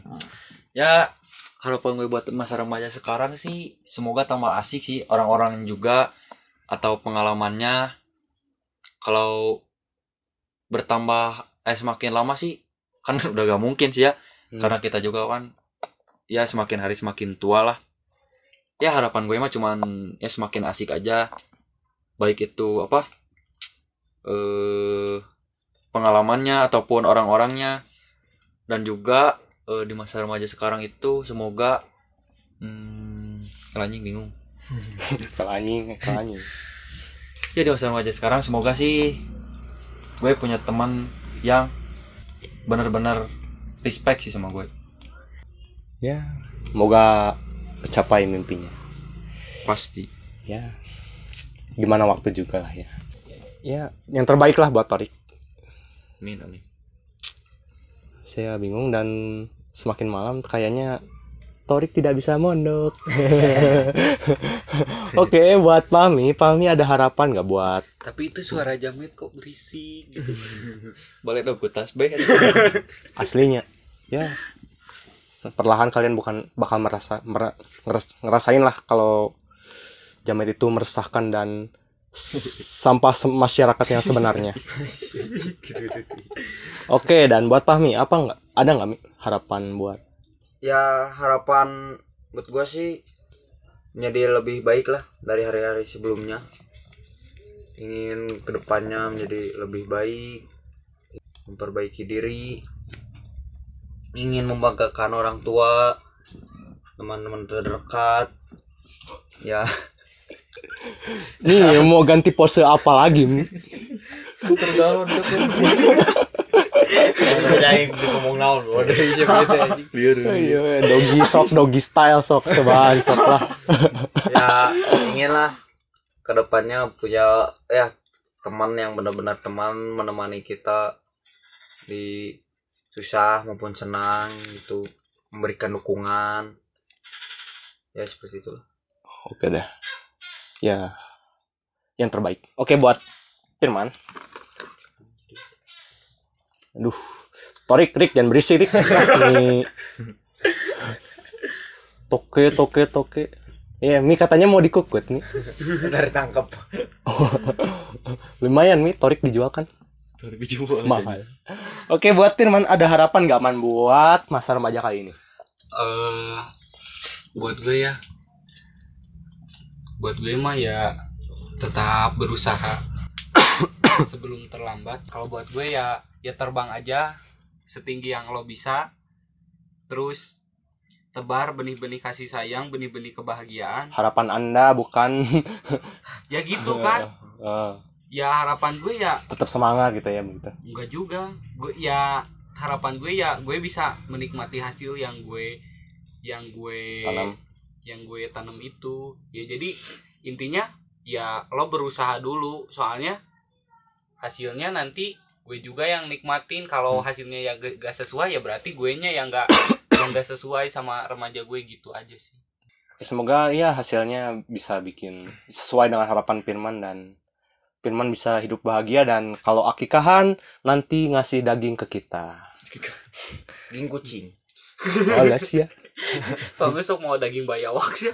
ya harapan gue buat masa remaja sekarang sih semoga tambah asik sih orang-orang juga atau pengalamannya kalau bertambah eh semakin lama sih kan udah gak mungkin sih ya. Hmm. karena kita juga kan ya semakin hari semakin tua lah. Ya harapan gue mah cuman ya semakin asik aja. Baik itu apa eh pengalamannya ataupun orang-orangnya. Dan juga eh, di masa remaja sekarang itu semoga hmm, anjing bingung. Kalau anjing, kalau anjing. ya di masa remaja sekarang semoga sih gue punya teman yang benar-benar respect sih sama gue Ya, semoga tercapai mimpinya. pasti Ya, gimana waktu juga lah ya. Ya, yang terbaik lah buat Torik. amin amin Saya bingung dan semakin malam kayaknya Torik tidak bisa mondok. Oke, buat Pami, Pami ada harapan nggak buat tapi itu suara jamet kok berisik gitu boleh dong gue tasbih aslinya? Ya, perlahan kalian bukan bakal merasa mer- ngeras- ngerasain lah kalau jamet itu meresahkan dan sampah masyarakat yang sebenarnya. Oke, dan buat Pahmi apa nggak ada nggak Mi, harapan buat Ya harapan buat gua sih menjadi lebih baik lah dari hari-hari sebelumnya. Ingin ke depannya menjadi lebih baik memperbaiki diri ingin membanggakan orang tua teman-teman terdekat. Ya. Nih mau ganti pose apa lagi tergalon Ngomong naon udah Iya, doggy sok, doggy style sok, cobaan sok lah. ya ingin lah ke depannya punya ya teman yang benar-benar teman menemani kita di susah maupun senang gitu memberikan dukungan ya seperti itu Oke dah. Ya, yang terbaik. Oke buat Firman. Aduh, Torik, Rik, jangan berisik, Rik. Ini toke, toke, toke. Iya, Mi katanya mau dikukut nih. dari tangkap Lumayan Mi, Torik dijual kan? Mahal. Oke, buat Firman ada harapan nggak man buat masa remaja kali ini? eh buat gue ya buat gue mah ya tetap berusaha sebelum terlambat kalau buat gue ya ya terbang aja setinggi yang lo bisa. Terus tebar benih-benih kasih sayang benih-benih kebahagiaan. Harapan Anda bukan? Ya gitu kan. Eh, ya harapan gue ya tetap semangat gitu ya begitu. enggak juga. Gue ya harapan gue ya gue bisa menikmati hasil yang gue yang gue Tanam. yang gue tanam itu. Ya jadi intinya ya lo berusaha dulu. Soalnya hasilnya nanti gue juga yang nikmatin kalau hasilnya ya gak, gak sesuai ya berarti gue nya yang gak yang gak sesuai sama remaja gue gitu aja sih Ya, semoga ya hasilnya bisa bikin sesuai dengan harapan Firman dan Firman bisa hidup bahagia dan kalau akikahan nanti ngasih daging ke kita. ging kucing Walas ya. Kalau besok mau daging bayawak sih.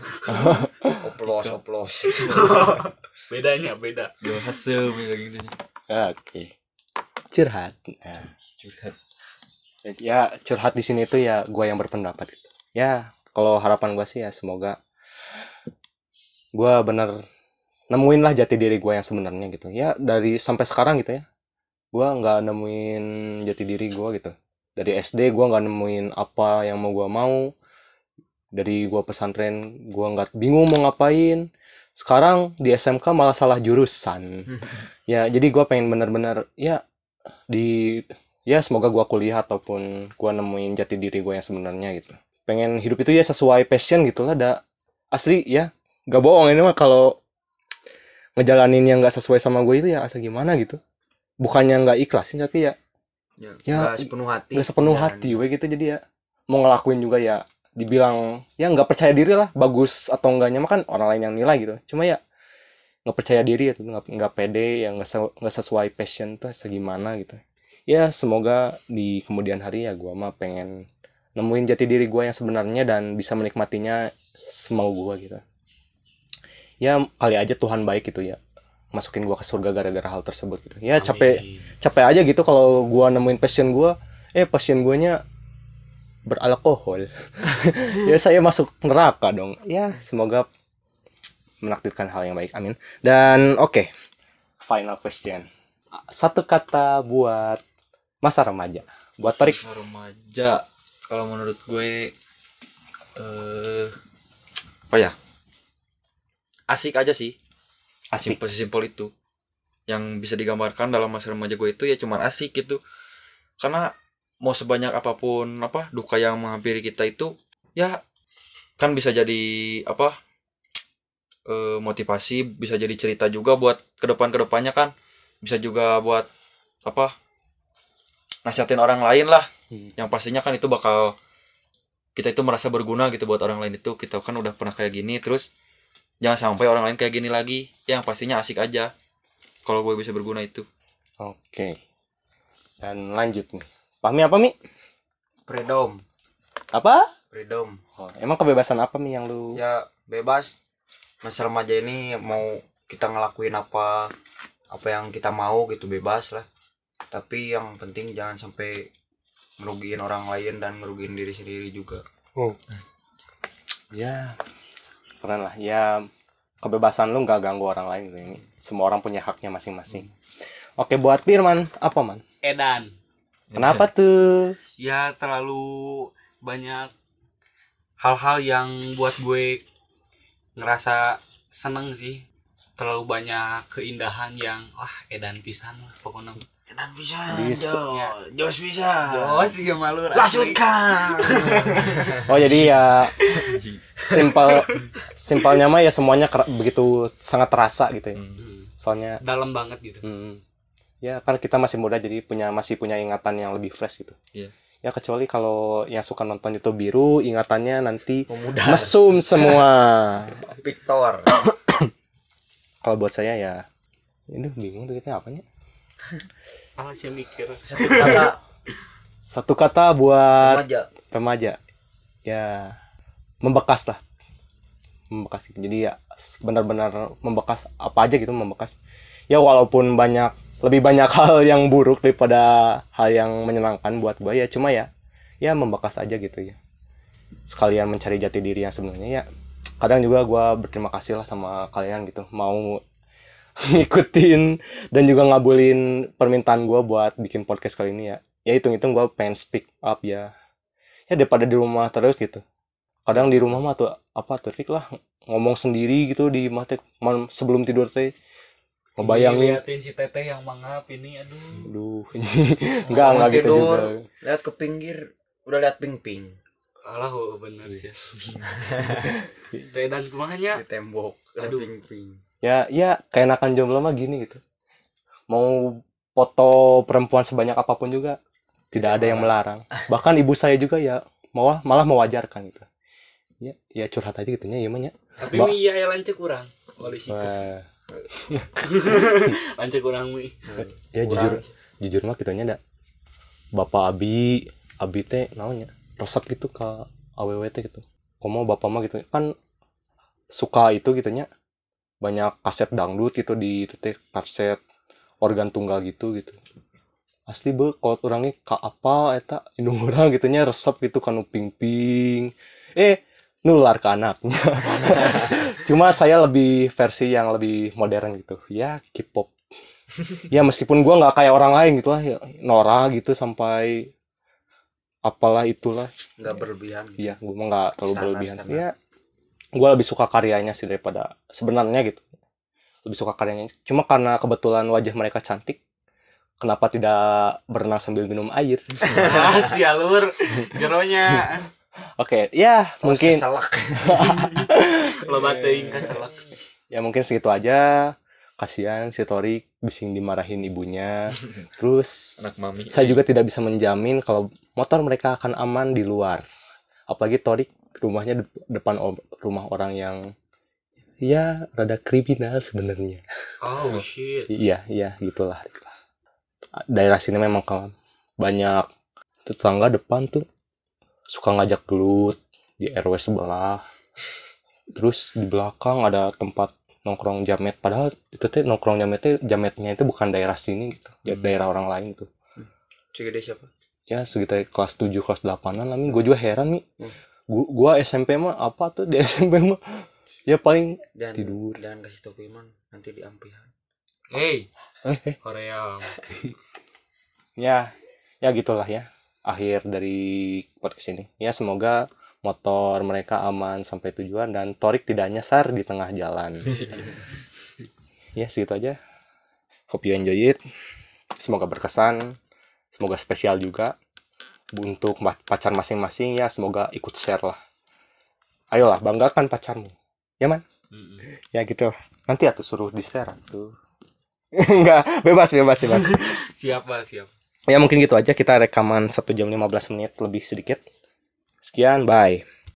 oplos oplos Bedanya beda. Dua hasil gitu Oke. Curhat. Nah. curhat Ya, curhat di sini tuh ya gua yang berpendapat gitu. Ya, kalau harapan gua sih ya semoga gua bener nemuin lah jati diri gua yang sebenarnya gitu. Ya, dari sampai sekarang gitu ya. Gua nggak nemuin jati diri gua gitu. Dari SD gua nggak nemuin apa yang mau gua mau. Dari gua pesantren gua nggak bingung mau ngapain. Sekarang di SMK malah salah jurusan. ya, jadi gua pengen bener-bener ya di ya semoga gua kuliah ataupun gua nemuin jati diri gua yang sebenarnya gitu. Pengen hidup itu ya sesuai passion gitu lah da. Asli ya. Gak bohong ini mah kalau ngejalanin yang gak sesuai sama gue itu ya asa gimana gitu. Bukannya nggak ikhlasin tapi ya ya, Ya, nggak sepenuh hati. nggak sepenuh Jalan. hati we gitu. Jadi ya mau ngelakuin juga ya dibilang ya nggak percaya diri lah bagus atau enggaknya mah kan orang lain yang nilai gitu. Cuma ya nggak percaya diri itu nggak nggak pede ya nggak se- nggak sesuai passion tuh segimana gitu. Ya semoga di kemudian hari ya gua mah pengen nemuin jati diri gua yang sebenarnya dan bisa menikmatinya semau gua gitu. Ya kali aja Tuhan baik gitu ya masukin gua ke surga gara-gara hal tersebut gitu. Ya capek capek aja gitu kalau gua nemuin passion gua. Eh passion guanya beralkohol. Ya saya masuk neraka dong. Ya semoga menakdirkan hal yang baik. Amin. Dan oke. Final question. Satu kata buat masa remaja. Buat Torik remaja kalau menurut gue eh apa ya. Asik aja sih. Asik. Simpel simpel itu. Yang bisa digambarkan dalam masa remaja gue itu ya cuman asik gitu. Karena mau sebanyak apa pun apa duka yang menghampiri kita itu ya kan bisa jadi apa eh, motivasi bisa jadi cerita juga buat ke depan ke depannya kan. Bisa juga buat apa nasihatin orang lain lah. Hmm. yang pastinya kan itu bakal kita itu merasa berguna gitu buat orang lain itu. Kita kan udah pernah kayak gini terus jangan sampai orang lain kayak gini lagi. Yang pastinya asik aja kalau gue bisa berguna itu. Oke. Dan lanjut nih. Pahmi apa mi? Freedom. Apa? Freedom. Oh, emang kebebasan apa mi yang lu ya bebas masa remaja ini mau kita ngelakuin apa apa yang kita mau gitu bebas lah. Tapi yang penting jangan sampai ngerugiin orang lain dan ngerugiin diri sendiri juga. Ya keren lah. Ya kebebasan lu nggak ganggu orang lain gitu. Ini semua orang punya haknya masing-masing. Oke buat Firman apa man? Edan. kenapa tuh? Ya terlalu banyak hal-hal yang buat gue ngerasa seneng sih. Terlalu banyak keindahan yang wah edan pisan lah pokoknya. dan bisa Bisa. Ya. jos bisa Oh sih malu lasutkan oh jadi ya simpel simpelnya mah ya semuanya begitu sangat terasa gitu ya Hmm, soalnya Dalam banget gitu. hmm, ya karena kita masih muda jadi punya masih punya ingatan yang lebih fresh gitu Iya. Ya kecuali kalau yang suka nonton itu biru ingatannya nanti mesum semua. Victor. Kalau buat saya ya ini bingung tuh kita apanya. Salah sih mikir. satu kata. Satu kata buat remaja. remaja. Ya membekas lah. Membekas gitu. Jadi ya benar-benar membekas apa aja gitu membekas. Ya walaupun banyak lebih banyak hal yang buruk daripada hal yang menyenangkan buat gue ya. Cuma ya ya membekas aja gitu ya. Sekalian mencari jati diri yang sebenarnya ya. Kadang juga gue berterima kasih lah sama kalian gitu. Mau ngikutin dan juga ngabulin permintaan gue buat bikin podcast kali ini ya. Ya hitung-hitung gue pengen speak up ya. Ya daripada di rumah terus gitu. Kadang di rumah mah tuh apa tuh Rick lah ngomong sendiri gitu di mata sebelum tidur teh ngebayangin liatin si teteh yang mangap ini aduh. aduh enggak enggak gitu tidur, juga lihat ke pinggir udah lihat ping ping Alah oh, bener sih. Tuh edan kumahnya. di tembok Aduh. ping ping ya ya keenakan jomblo mah gini gitu mau foto perempuan sebanyak apa pun juga tidak ada yang melarang bahkan ibu saya juga ya malah malah mewajarkan gitu ya ya curhat aja gitunya ya mah ya Tapi Ba- iya ya lancet kurang. Oleh situs. Lancet kurang mi. ya jujur jujur mah kitanya ada. Bapak abi abi teh naonnya resep gitu ke aww teh gitu. Komo bapak mah gitu? Kan suka itu gitunya. Banyak kaset dangdut gitu di itu teh kaset organ tunggal gitu gitu. Asli be kalau orangnya ka apa eta? Indung orang gitunya resep gitu kan ping ping eh nular ke anaknya cuma saya lebih versi yang lebih modern gitu ya K-pop ya meskipun gua nggak kayak orang lain gitu lah ya, Nora gitu sampai apalah itulah nggak berlebihan Iya, gue mah nggak terlalu Standar, berlebihan standar. Ya, gue lebih suka karyanya sih daripada sebenarnya gitu. Lebih suka karyanya. Cuma karena kebetulan wajah mereka cantik, kenapa tidak berenang sambil minum air? ah si alur Oke, ya mungkin salak lo teuing ka selak ya mungkin segitu aja. Kasihan si Torik bising dimarahin ibunya. Terus Anak mami. saya juga tidak bisa menjamin kalau motor mereka akan aman di luar. Apalagi Torik rumahnya dep- depan rumah orang yang ya rada kriminal sebenarnya. oh shit Iya, iya, gitulah. gitulah. Daerah sini memang kan banyak tetangga depan tuh suka ngajak gelut di RW sebelah. Terus di belakang ada tempat nongkrong jamet. Padahal itu tuh nongkrong jametnya jametnya itu bukan daerah sini gitu, ya daerah orang lain gitu. Cigede siapa Ya sekitar kelas 7, kelas 8-an lah, gue juga heran nih. Hmm. Gua, gua SMP mah apa tuh di SMP mah ya paling dan Tidur. jangan kasih tau Iman nanti diampihan hey eh, Korea ya ya gitulah ya akhir dari podcast ini. Ya semoga motor mereka aman sampai tujuan dan Torik tidak nyasar di tengah jalan. Ya segitu aja. Hope you enjoy it. Semoga berkesan. Semoga spesial juga. Untuk pacar masing-masing ya semoga ikut share lah. Ayolah banggakan pacarmu. Ya man? Ya gitu. Nanti atuh suruh di share tuh. Enggak, bebas, bebas, bebas. siap Bal, siap Ya mungkin gitu aja kita rekaman 1 jam 15 menit lebih sedikit. Sekian, bye.